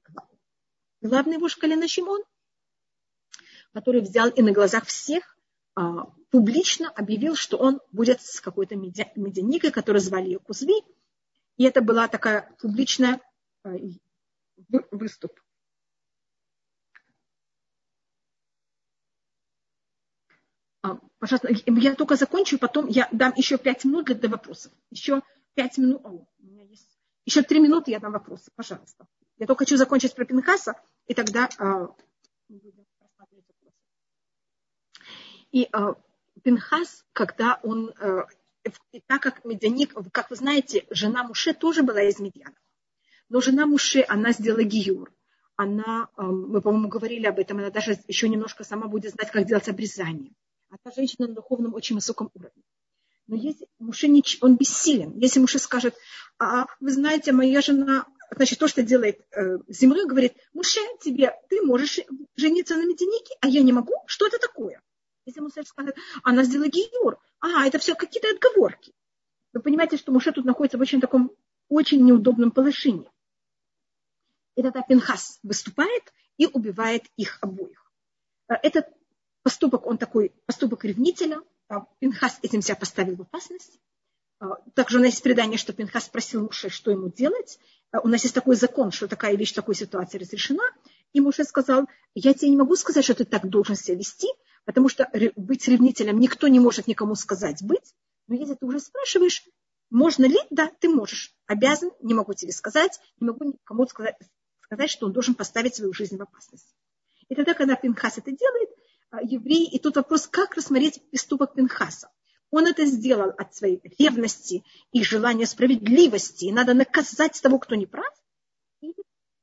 главный вождь колена Шимон, который взял и на глазах всех э, публично объявил, что он будет с какой-то медяникой, которую звали ее Кузби. И это была такая публичная э, выступ. А, пожалуйста, я только закончу, потом я дам еще пять минут для вопросов. Еще пять минут. О, у меня есть. Еще три минуты я дам вопросы, пожалуйста. Я только хочу закончить про Пинхаса, и тогда вопросы. И а, Пинхас, когда он, и так как Медяник, как вы знаете, жена Муше тоже была из Медьяна. Но жена Муше, она сделала гиюр. Она, мы, по-моему, говорили об этом, она даже еще немножко сама будет знать, как делать обрезание а та женщина на духовном очень высоком уровне. Но если не, он бессилен. Если Муше скажет, а вы знаете, моя жена, значит, то, что делает э, землю, говорит, Муше, тебе, ты можешь жениться на Мединике, а я не могу, что это такое? Если Муше скажет, она сделала гиюр, а, это все какие-то отговорки. Вы понимаете, что Муше тут находится в очень таком, очень неудобном положении. И тогда Пинхас выступает и убивает их обоих. Э, этот поступок, он такой поступок ревнителя. А Пинхас этим себя поставил в опасность. А, также у нас есть предание, что Пинхас спросил Муше, что ему делать. А, у нас есть такой закон, что такая вещь такой ситуации разрешена. И Муше сказал, я тебе не могу сказать, что ты так должен себя вести, потому что быть ревнителем никто не может никому сказать быть. Но если ты уже спрашиваешь, можно ли, да, ты можешь. Обязан, не могу тебе сказать, не могу никому сказать, сказать, что он должен поставить свою жизнь в опасность. И тогда, когда Пинхас это делает, а, евреи. И тут вопрос, как рассмотреть поступок Пинхаса. Он это сделал от своей ревности и желания справедливости. И надо наказать того, кто не прав. И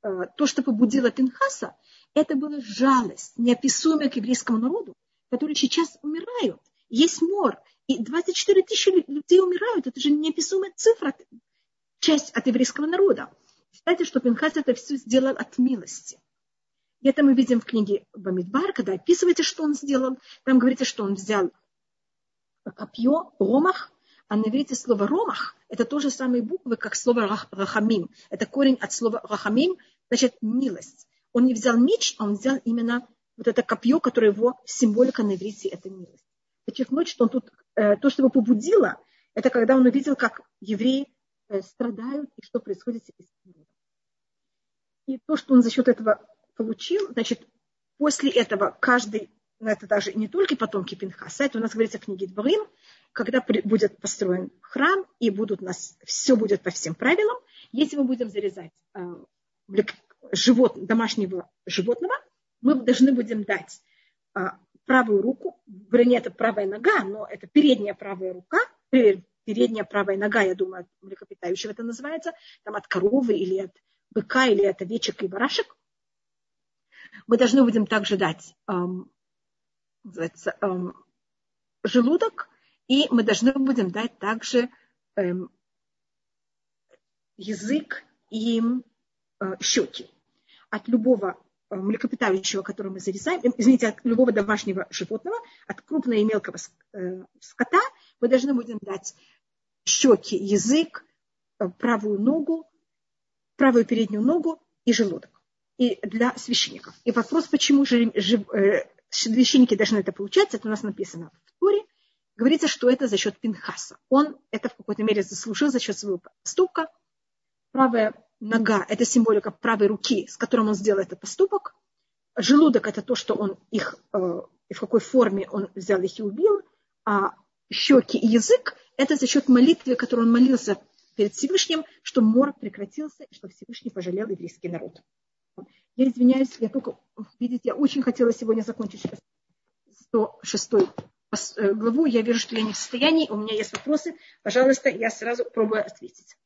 э, то, что побудило Пинхаса, это была жалость, неописуемая к еврейскому народу, который сейчас умирают. Есть мор. И 24 тысячи людей умирают. Это же неописуемая цифра, часть от еврейского народа. Считайте, что Пинхас это все сделал от милости. И это мы видим в книге Бамидбар, когда описывается, что он сделал. Там говорится, что он взял копье, ромах, а на иврите слово ромах – это то же самые буквы, как слово рахамим. Это корень от слова рахамим, значит милость. Он не взял меч, а он взял именно вот это копье, которое его символика на иврите – это милость. Подчеркнуть, что он тут, э, то, что его побудило, это когда он увидел, как евреи э, страдают и что происходит с еврейским И то, что он за счет этого получил, значит, после этого каждый но это даже не только потомки Пинхаса, это у нас говорится в книге Дворим, когда будет построен храм и будут нас, все будет по всем правилам, если мы будем зарезать э, живот, домашнего животного, мы должны будем дать э, правую руку, вернее, это правая нога, но это передняя правая рука, передняя правая нога, я думаю, от млекопитающего это называется, там от коровы или от быка, или от овечек и барашек. Мы должны будем также дать эм, эм, желудок, и мы должны будем дать также эм, язык и э, щеки. От любого э, млекопитающего, которое мы зарезаем, извините, от любого домашнего животного, от крупного и мелкого э, скота, мы должны будем дать щеки, язык, э, правую ногу, правую переднюю ногу и желудок. И для священников. И вопрос, почему же, э, священники должны это получать, это у нас написано в Туре, говорится, что это за счет Пинхаса. Он это в какой-то мере заслужил за счет своего поступка. Правая нога – это символика правой руки, с которым он сделал этот поступок. Желудок – это то, что он их, э, в какой форме он взял их и убил. А щеки и язык – это за счет молитвы, которую он молился перед Всевышним, что мор прекратился, и что Всевышний пожалел еврейский народ. Я извиняюсь, я только, видите, я очень хотела сегодня закончить 106 э, главу. Я вижу, что я не в состоянии, у меня есть вопросы. Пожалуйста, я сразу пробую ответить.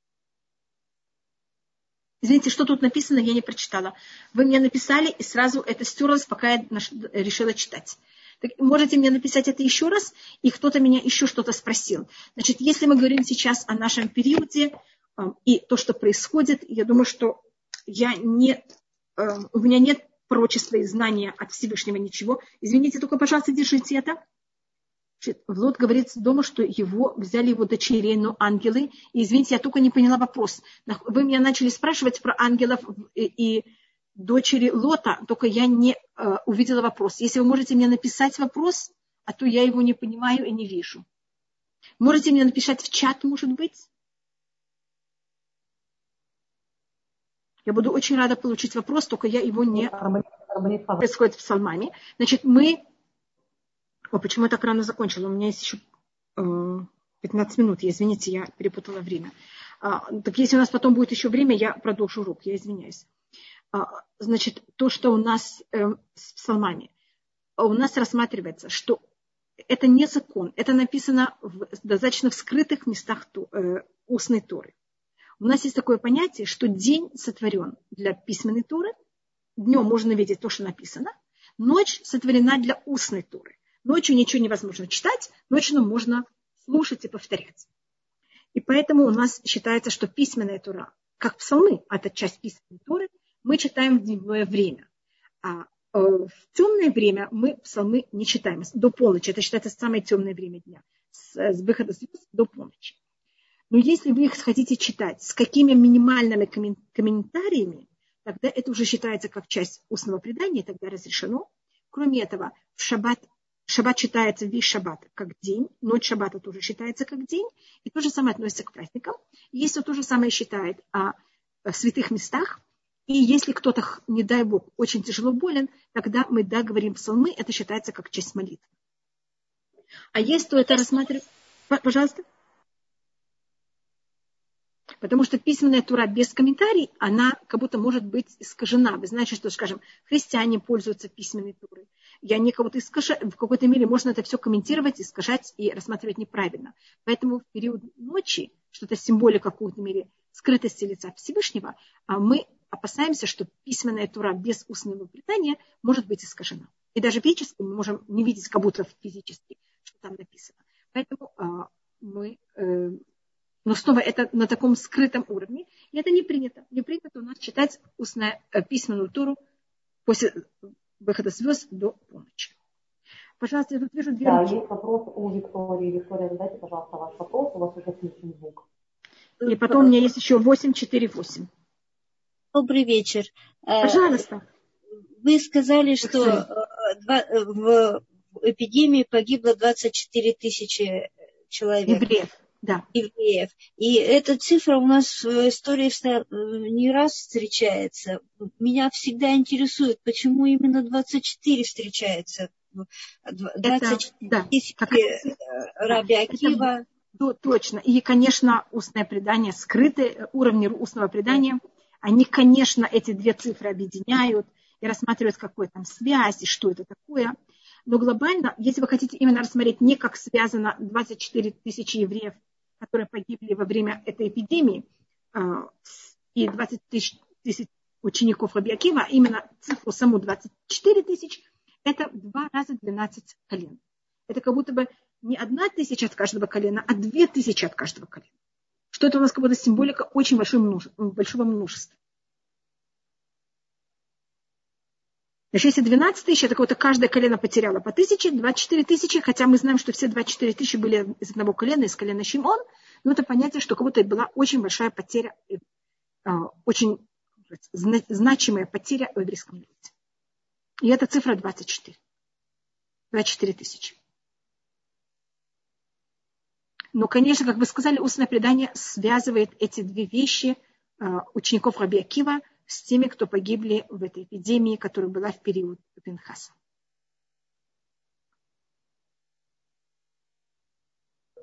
Извините, что тут написано, я не прочитала. Вы мне написали, и сразу это стерлось, пока я решила читать. Так можете мне написать это еще раз, и кто-то меня еще что-то спросил. Значит, если мы говорим сейчас о нашем периоде э, и то, что происходит, я думаю, что я не у меня нет пророчества и знания от Всевышнего ничего. Извините, только, пожалуйста, держите это. Лот говорит дома, что его взяли его дочерей, но ангелы. И извините, я только не поняла вопрос. Вы меня начали спрашивать про ангелов и дочери Лота, только я не э, увидела вопрос. Если вы можете мне написать вопрос, а то я его не понимаю и не вижу. Можете мне написать в чат, может быть? Я буду очень рада получить вопрос, только я его не... Происходит в псалмами. Значит, мы... О, почему я так рано закончила? У меня есть еще 15 э, минут. Я, извините, я перепутала время. А, так если у нас потом будет еще время, я продолжу урок. Я извиняюсь. А, значит, то, что у нас э, с псалмами. У нас рассматривается, что это не закон. Это написано в, достаточно в скрытых местах э, устной Торы. У нас есть такое понятие, что день сотворен для письменной туры. Днем можно видеть то, что написано. Ночь сотворена для устной туры. Ночью ничего невозможно читать, ночью можно слушать и повторять. И поэтому у нас считается, что письменная тура, как псалмы, это часть письменной туры, мы читаем в дневное время. А э, в темное время мы псалмы не читаем. До полночи. Это считается самое темное время дня. С выхода звезд до полночи. Но если вы их хотите читать с какими минимальными комментариями, тогда это уже считается как часть устного предания, тогда разрешено. Кроме этого, в шаббат, шаббат считается весь шаббат как день, ночь шаббата тоже считается как день, и то же самое относится к праздникам. Если то же самое считает о святых местах, и если кто-то, не дай Бог, очень тяжело болен, тогда мы, да, говорим псалмы, это считается как часть молитвы. А если то это рассматривать... Пожалуйста. Потому что письменная тура без комментариев, она как будто может быть искажена. Вы знаете, что, скажем, христиане пользуются письменной турой. Я не кого-то искажаю, в какой-то мере можно это все комментировать, искажать и рассматривать неправильно. Поэтому в период ночи, что-то символика в какой-то мере скрытости лица Всевышнего, а мы опасаемся, что письменная тура без устного предания может быть искажена. И даже физически мы можем не видеть как будто физически, что там написано. Поэтому а, мы э, но снова это на таком скрытом уровне. И это не принято. Не принято у нас читать устную э, письменную туру после выхода звезд до полночи. Пожалуйста, я тут вижу две Да, руки. есть вопрос у Виктории. Виктория, задайте, пожалуйста, ваш вопрос. У вас уже включен звук. И потом у меня есть еще 8, 4, 8. Добрый вечер. Э, Пожалуйста. Вы сказали, что э, в эпидемии погибло 24 тысячи человек. Евреев да. евреев. И эта цифра у нас в истории не раз встречается. Меня всегда интересует, почему именно 24 встречается 20 да, тысяч как, Раби Акива. Это, точно. И, конечно, устное предание, скрытые уровни устного предания, они, конечно, эти две цифры объединяют и рассматривают, какой там связь и что это такое. Но глобально, если вы хотите именно рассмотреть не как связано 24 тысячи евреев, которые погибли во время этой эпидемии, а, и 20 тысяч, тысяч учеников Рабиакива, а именно цифру саму 24 тысяч, это два раза 12 колен. Это как будто бы не одна тысяча от каждого колена, а две тысячи от каждого колена. Что это у нас как будто символика очень большого множества. Значит, если 12 тысяч, это кого-то каждое колено потеряло по тысяче, 24 тысячи, хотя мы знаем, что все 24 тысячи были из одного колена, из колена Шимон, но это понятие, что как будто была очень большая потеря, э, а, очень значимая потеря в еврейском народе. И это цифра 24. 24 тысячи. Но, конечно, как вы сказали, устное предание связывает эти две вещи а, учеников Раби Акива с теми, кто погибли в этой эпидемии, которая была в период Пинхаса.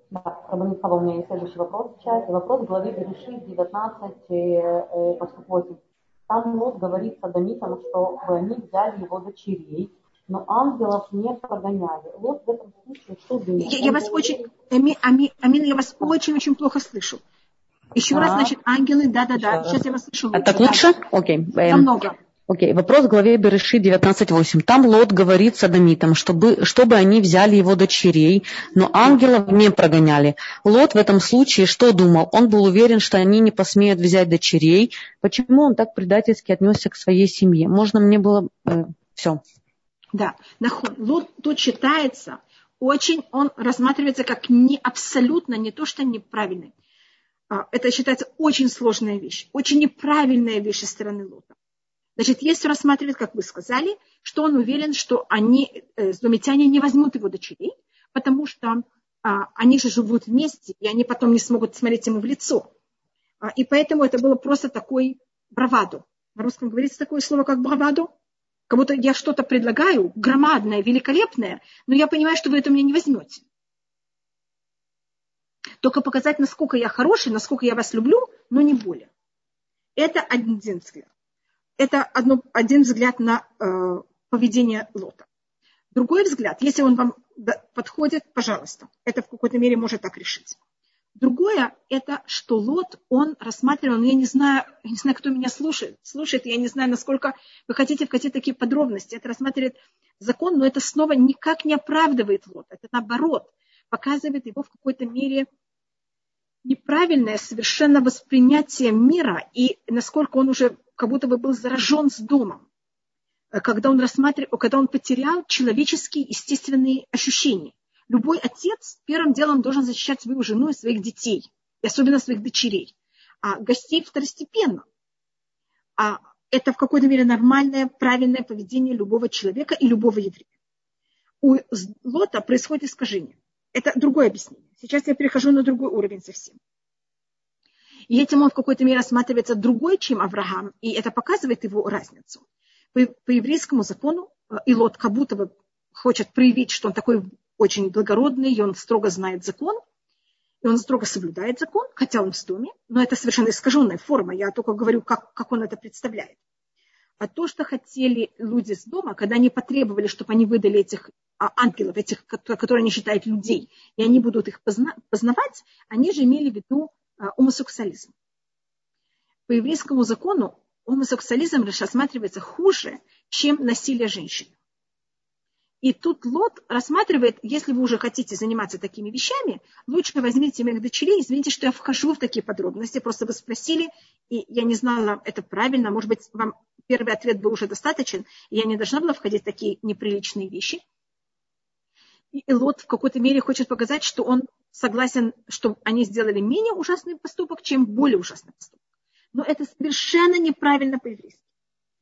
Да, Рабанитхава, у меня есть следующий вопрос сейчас. Вопрос главы Берешит 19, поступ Там Лот говорит садомитам, что они взяли его дочерей, но ангелов не прогоняли. Вот в этом случае что думаете? Я, я вас очень, Амин, Амин, я вас очень-очень плохо слышу. Еще а, раз, значит, ангелы, да-да-да. Сейчас я вас слышу. А так лучше? Окей. Okay. Намного. Окей, okay. вопрос в главе Береши 19.8. Там Лот говорит садомитам, чтобы, чтобы они взяли его дочерей, но ангелов не прогоняли. Лот в этом случае что думал? Он был уверен, что они не посмеют взять дочерей. Почему он так предательски отнесся к своей семье? Можно мне было... Э, все. Да, Лот тут считается, очень он рассматривается как не абсолютно, не то, что неправильный. А, это считается очень сложная вещь, очень неправильная вещь со стороны Лота. Значит, если рассматривать, как вы сказали, что он уверен, что они, э, не возьмут его дочерей, потому что а, они же живут вместе, и они потом не смогут смотреть ему в лицо. А, и поэтому это было просто такой браваду. На русском говорится такое слово, как браваду. Как будто я что-то предлагаю, громадное, великолепное, но я понимаю, что вы это мне не возьмете только показать, насколько я хороший, насколько я вас люблю, но не более. Это один взгляд. Это одно, один взгляд на э, поведение Лота. Другой взгляд, если он вам подходит, пожалуйста, это в какой-то мере может так решить. Другое, это что Лот, он рассматривал, я не знаю, я не знаю, кто меня слушает, слушает, я не знаю, насколько вы хотите вкатить такие подробности. Это рассматривает закон, но это снова никак не оправдывает Лот. Это наоборот, показывает его в какой-то мере неправильное совершенно воспринятие мира и насколько он уже как будто бы был заражен с домом, э, когда он рассматривал, когда он потерял человеческие естественные ощущения. Любой отец первым делом должен защищать свою жену и своих детей, и особенно своих дочерей, а гостей второстепенно. А это в какой-то мере нормальное, правильное поведение любого человека и любого еврея. У Лота происходит искажение. Это другое объяснение. Сейчас я перехожу на другой уровень совсем. И этим он в какой-то мере рассматривается другой, чем Авраам, и это показывает его разницу. По, по еврейскому закону э, Илот как будто бы хочет проявить, что он такой очень благородный, и он строго знает закон, и он строго соблюдает закон, хотя он в доме, но это совершенно искаженная форма, я только говорю, как, как он это представляет. А то, что хотели люди с дома, когда они потребовали, чтобы они выдали этих а, ангелов, этих, которые они считают людей, и они будут их познавать, они же имели в виду а, гомосексуализм. По еврейскому закону гомосексуализм рассматривается хуже, чем насилие женщин. И тут Лот рассматривает, если вы уже хотите заниматься такими вещами, лучше возьмите моих дочерей. Извините, что я вхожу в такие подробности. Просто вы спросили, и я не знала, это правильно. Может быть, вам первый ответ был уже достаточен, и я не должна была входить в такие неприличные вещи. И Лот в какой-то мере хочет показать, что он согласен, что они сделали менее ужасный поступок, чем более ужасный поступок. Но это совершенно неправильно по-еврейски.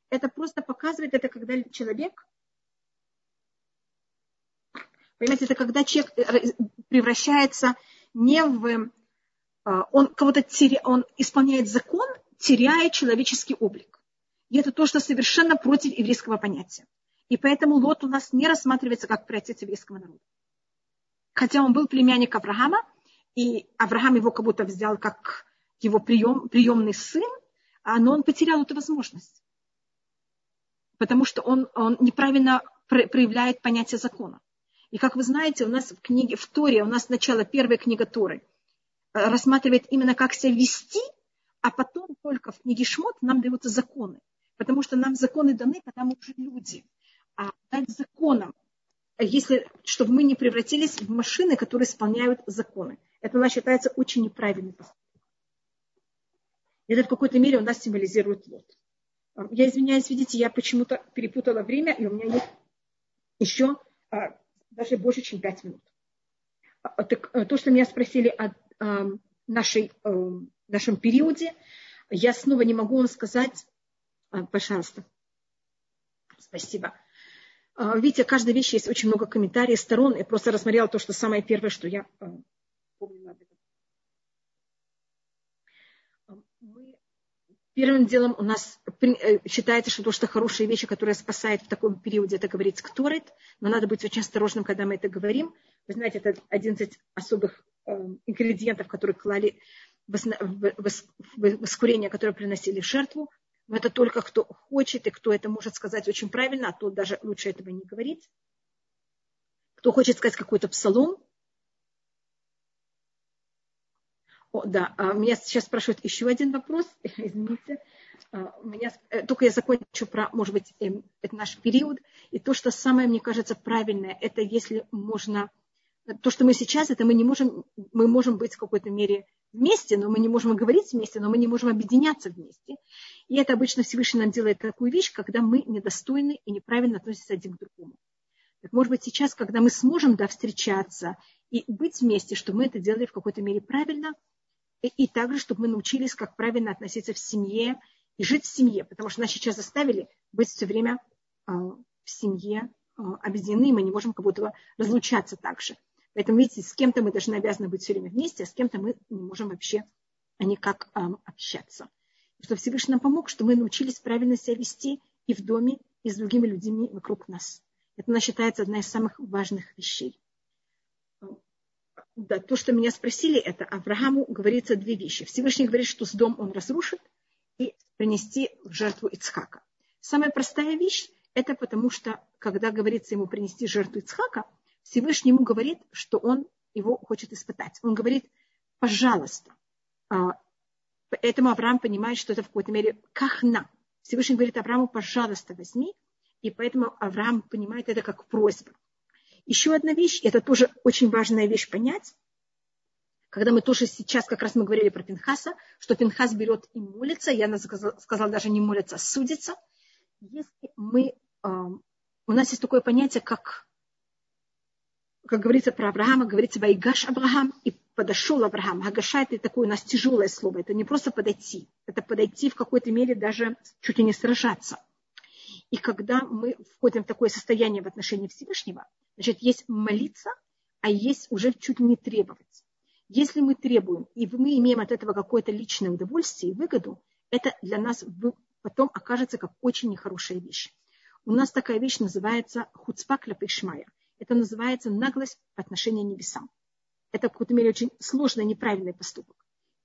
Это просто показывает, это когда человек, понимаете, это когда человек э, превращается не в, э, он кого-то теря, он исполняет закон, теряя человеческий облик. И это то, что совершенно против еврейского понятия. И поэтому Лот у нас не рассматривается как протец еврейского народа. Хотя он был племянник Авраама, и Авраам его как будто взял как его прием, приемный сын, а, но он потерял эту возможность. Потому что он, он неправильно проявляет понятие закона. И как вы знаете, у нас в книге, в Торе, у нас начало первой книга Торы, э, рассматривает именно как себя вести, а потом только в книге Шмот нам даются законы. Потому что нам законы даны, когда мы уже люди. А дать законам, если, чтобы мы не превратились в машины, которые исполняют законы. Это у нас считается очень неправильный поступок. Это в какой-то мере у нас символизирует лот. Я извиняюсь, видите, я почему-то перепутала время, и у меня есть еще а, даже больше, чем пять минут. А, так, э, то, что меня спросили о, нашей, э, нашем периоде, я снова не могу вам сказать. А, пожалуйста. Спасибо. Видите, каждой вещи есть очень много комментариев, сторон. Я просто рассмотрела то, что самое первое, что я э, помнила об этом. Мы Первым делом у нас э, считается, что то, что хорошие вещи, которые спасают в таком периоде, это говорить ктурит, но надо быть очень осторожным, когда мы это говорим. Вы знаете, это 11 особых э, ингредиентов, которые клали в воскурение, которое приносили жертву. Это только кто хочет и кто это может сказать очень правильно, а то даже лучше этого не говорить. Кто хочет сказать какой-то псалом, О, да, а меня сейчас спрашивают еще один вопрос, извините. А, меня, э, только я закончу про, может быть, эм, это наш период. И то, что самое, мне кажется, правильное, это если можно... То, что мы сейчас, это мы не можем... Мы можем быть в какой-то мере вместе, но мы не можем говорить вместе, но мы не можем объединяться вместе. И это обычно Всевышний нам делает такую вещь, когда мы недостойны и неправильно относимся один к другому. Так может быть сейчас, когда мы сможем да, встречаться и быть вместе, что мы это делали в какой-то мере правильно – и, и также, чтобы мы научились, как правильно относиться в семье и жить в семье, потому что нас сейчас заставили быть все время э, в семье э, объединены, и мы не можем как будто разлучаться так же. Поэтому, видите, с кем-то мы должны обязаны быть все время вместе, а с кем-то мы не можем вообще никак э, общаться. Что Всевышний нам помог, что мы научились правильно себя вести и в доме, и с другими людьми вокруг нас. Это, у нас считается одна из самых важных вещей да, то, что меня спросили, это Аврааму говорится две вещи. Всевышний говорит, что с дом он разрушит и принести в жертву Ицхака. Самая простая вещь – это потому что, когда говорится ему принести жертву Ицхака, Всевышний ему говорит, что он его хочет испытать. Он говорит, пожалуйста. А, поэтому Авраам понимает, что это в какой-то мере кахна. Всевышний говорит Аврааму, пожалуйста, возьми. И поэтому Авраам понимает это как просьбу. Еще одна вещь, это тоже очень важная вещь понять, когда мы тоже сейчас, как раз мы говорили про Пинхаса, что Пинхас берет и молится, я сказала, сказала даже не молится, а судится. Если мы, у нас есть такое понятие, как, как говорится про Авраама, говорится Байгаш Авраам, и подошел Авраам. Агаша это такое у нас тяжелое слово, это не просто подойти, это подойти в какой-то мере даже чуть ли не сражаться. И когда мы входим в такое состояние в отношении Всевышнего, Значит, есть молиться, а есть уже чуть не требовать. Если мы требуем, и мы имеем от этого какое-то личное удовольствие и выгоду, это для нас потом окажется как очень нехорошая вещь. У нас такая вещь называется хуцпак ляпишмая. Это называется наглость по отношению к небесам. Это в какой-то мере очень сложный, неправильный поступок.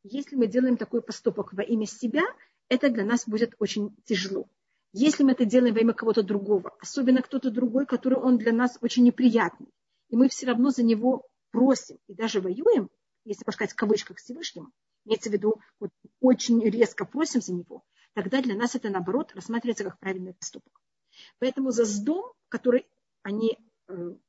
Если мы делаем такой поступок во имя себя, это для нас будет очень тяжело. Если мы это делаем во имя кого-то другого, особенно кто-то другой, который он для нас очень неприятный, и мы все равно за него просим и даже воюем, если можно сказать в кавычках Всевышнему, имеется в виду, вот, очень резко просим за него, тогда для нас это наоборот рассматривается как правильный поступок. Поэтому за сдом, который они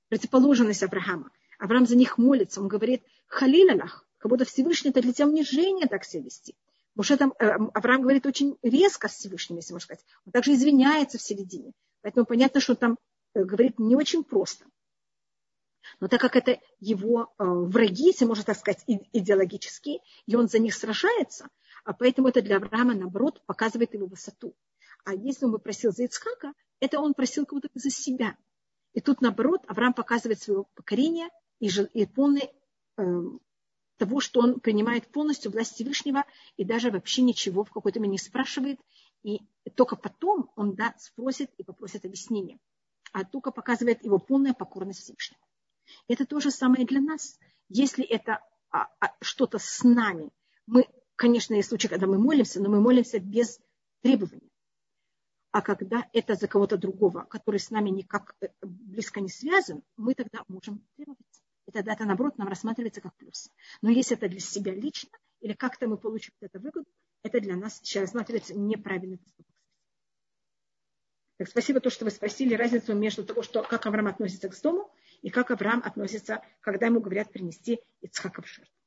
противоположность Авраама, Авраам за них молится, он говорит, халилалах, как будто Всевышний это для тебя унижение так себя вести. Муше там, э, Авраам говорит очень резко с Всевышним, если можно сказать. Он также извиняется в середине. Поэтому понятно, что там э, говорит не очень просто. Но так как это его э, враги, если можно так сказать, идеологические, и он за них сражается, а поэтому это для Авраама, наоборот, показывает его высоту. А если он бы просил за Ицхака, это он просил кого-то за себя. И тут, наоборот, Авраам показывает свое покорение и, и полный того, что он принимает полностью власть Всевышнего и даже вообще ничего в какой-то мере не спрашивает. И только потом он да, спросит и попросит объяснения. а только показывает его полная покорность Всевышнему. Это то же самое для нас. Если это а, а, что-то с нами, мы, конечно, есть случаи, когда мы молимся, но мы молимся без требования. А когда это за кого-то другого, который с нами никак э, близко не связан, мы тогда можем требовать. И тогда это, наоборот, нам рассматривается как плюс. Но если это для себя лично, или как-то мы получим это выгоду, это для нас сейчас рассматривается неправильный поступок. Так спасибо то, что вы спросили разницу между того, что, как Авраам относится к дому, и как Авраам относится, когда ему говорят принести Ицхака в жертву.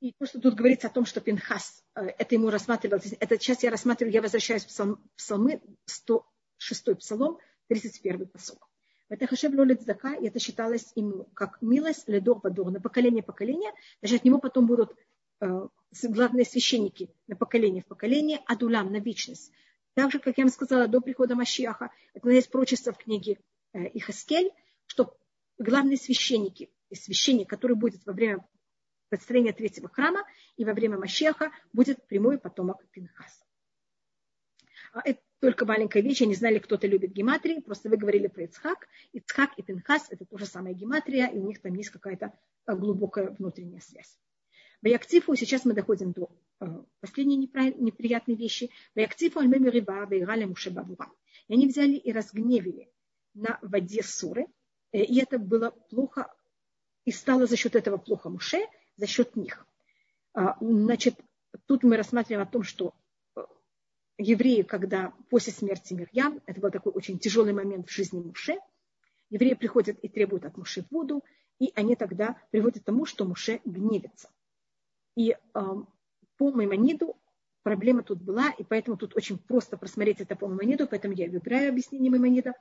И то, что тут говорится о том, что Пинхас, э, это ему рассматривалось, это сейчас я рассматриваю, я возвращаюсь в псалм, псалмы, 106 псалом, 31 посок. Это хашев лолит и это считалось ему как милость ледор бадор, на поколение поколение, даже от него потом будут э, главные священники на поколение в поколение, адулам на вечность. Так же, как я вам сказала, до прихода Машиаха, это есть прочество в книге э, Ихаскель, что главные священники, священник, который будет во время построения третьего храма и во время Машеха будет прямой потомок Пинхаса. А это только маленькая вещь, я не знали, кто-то любит гематрии, просто вы говорили про Ицхак. Ицхак и Пинхас – это тоже самая гематрия, и у них там есть какая-то э, глубокая внутренняя связь. В Яктифу сейчас мы доходим до э, последней неприятной вещи. В Яктифу альмеми риба вейрали мушебабура. И они взяли и разгневили на воде Суры, э, и это было плохо, и стало за счет этого плохо Муше – за счет них. А, значит, тут мы рассматриваем о том, что э, евреи, когда после смерти Мирьям, это был такой очень тяжелый момент в жизни Муше, евреи приходят и требуют от Муше воду, и они тогда приводят к тому, что Муше гневится. И э, по Маймониду проблема тут была, и поэтому тут очень просто просмотреть это по Маймониду, поэтому я выбираю объяснение Маймонида,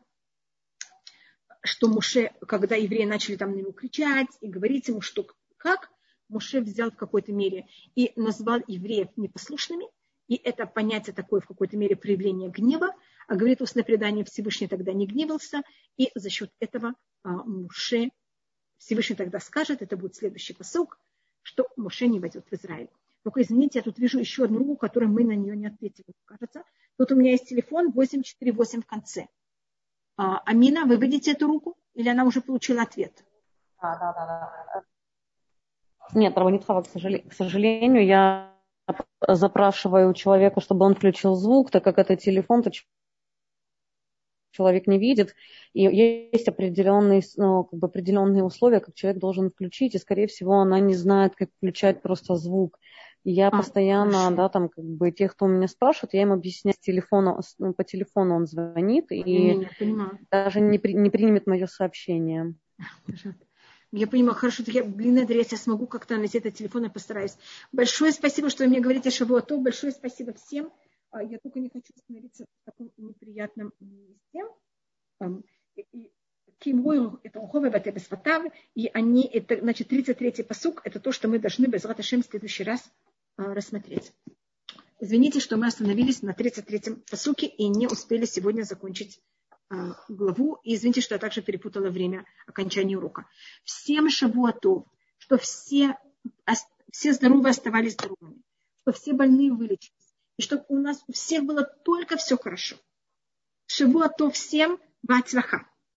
что Муше, когда евреи начали там на него кричать и говорить ему, что как, Муше взял в какой-то мере и назвал евреев непослушными, и это понятие такое в какой-то мере проявление гнева, а говорит устное предание, Всевышний тогда не гневался, и за счет этого а, Муше, Всевышний тогда скажет, это будет следующий посок, что Муше не войдет в Израиль. Только извините, я тут вижу еще одну руку, которую мы на нее не ответили, кажется. Тут у меня есть телефон 848 в конце. А, Амина, вы видите эту руку? Или она уже получила ответ? Да, да, да. Нет, Раванитхава, к, к сожалению, я запрашиваю у человека, чтобы он включил звук, так как это телефон, то человек не видит, и есть определенные, ну, как бы определенные условия, как человек должен включить, и, скорее всего, она не знает, как включать просто звук. И я а, постоянно, хорошо. да, там, как бы, тех, кто меня спрашивает, я им объясняю с телефона, ну, по телефону он звонит, и не, не даже не, при, не примет мое сообщение. Пожалуйста. Я понимаю, хорошо, я, блин, адрес, я смогу как-то найти этот телефон, я постараюсь. Большое спасибо, что вы мне говорите Шавуато. Большое спасибо всем. А, я только не хочу становиться в таком неприятном месте. Кимрой это уховы в и они, это, значит, 33-й посук, это то, что мы должны без Раташем в следующий раз а, рассмотреть. Извините, что мы остановились на 33-м посуке и не успели сегодня закончить главу. И извините, что я также перепутала время окончания урока. Всем шавуатов, что все, все здоровые оставались здоровыми, что все больные вылечились, и чтобы у нас у всех было только все хорошо. Шавуатов всем, бацлаха.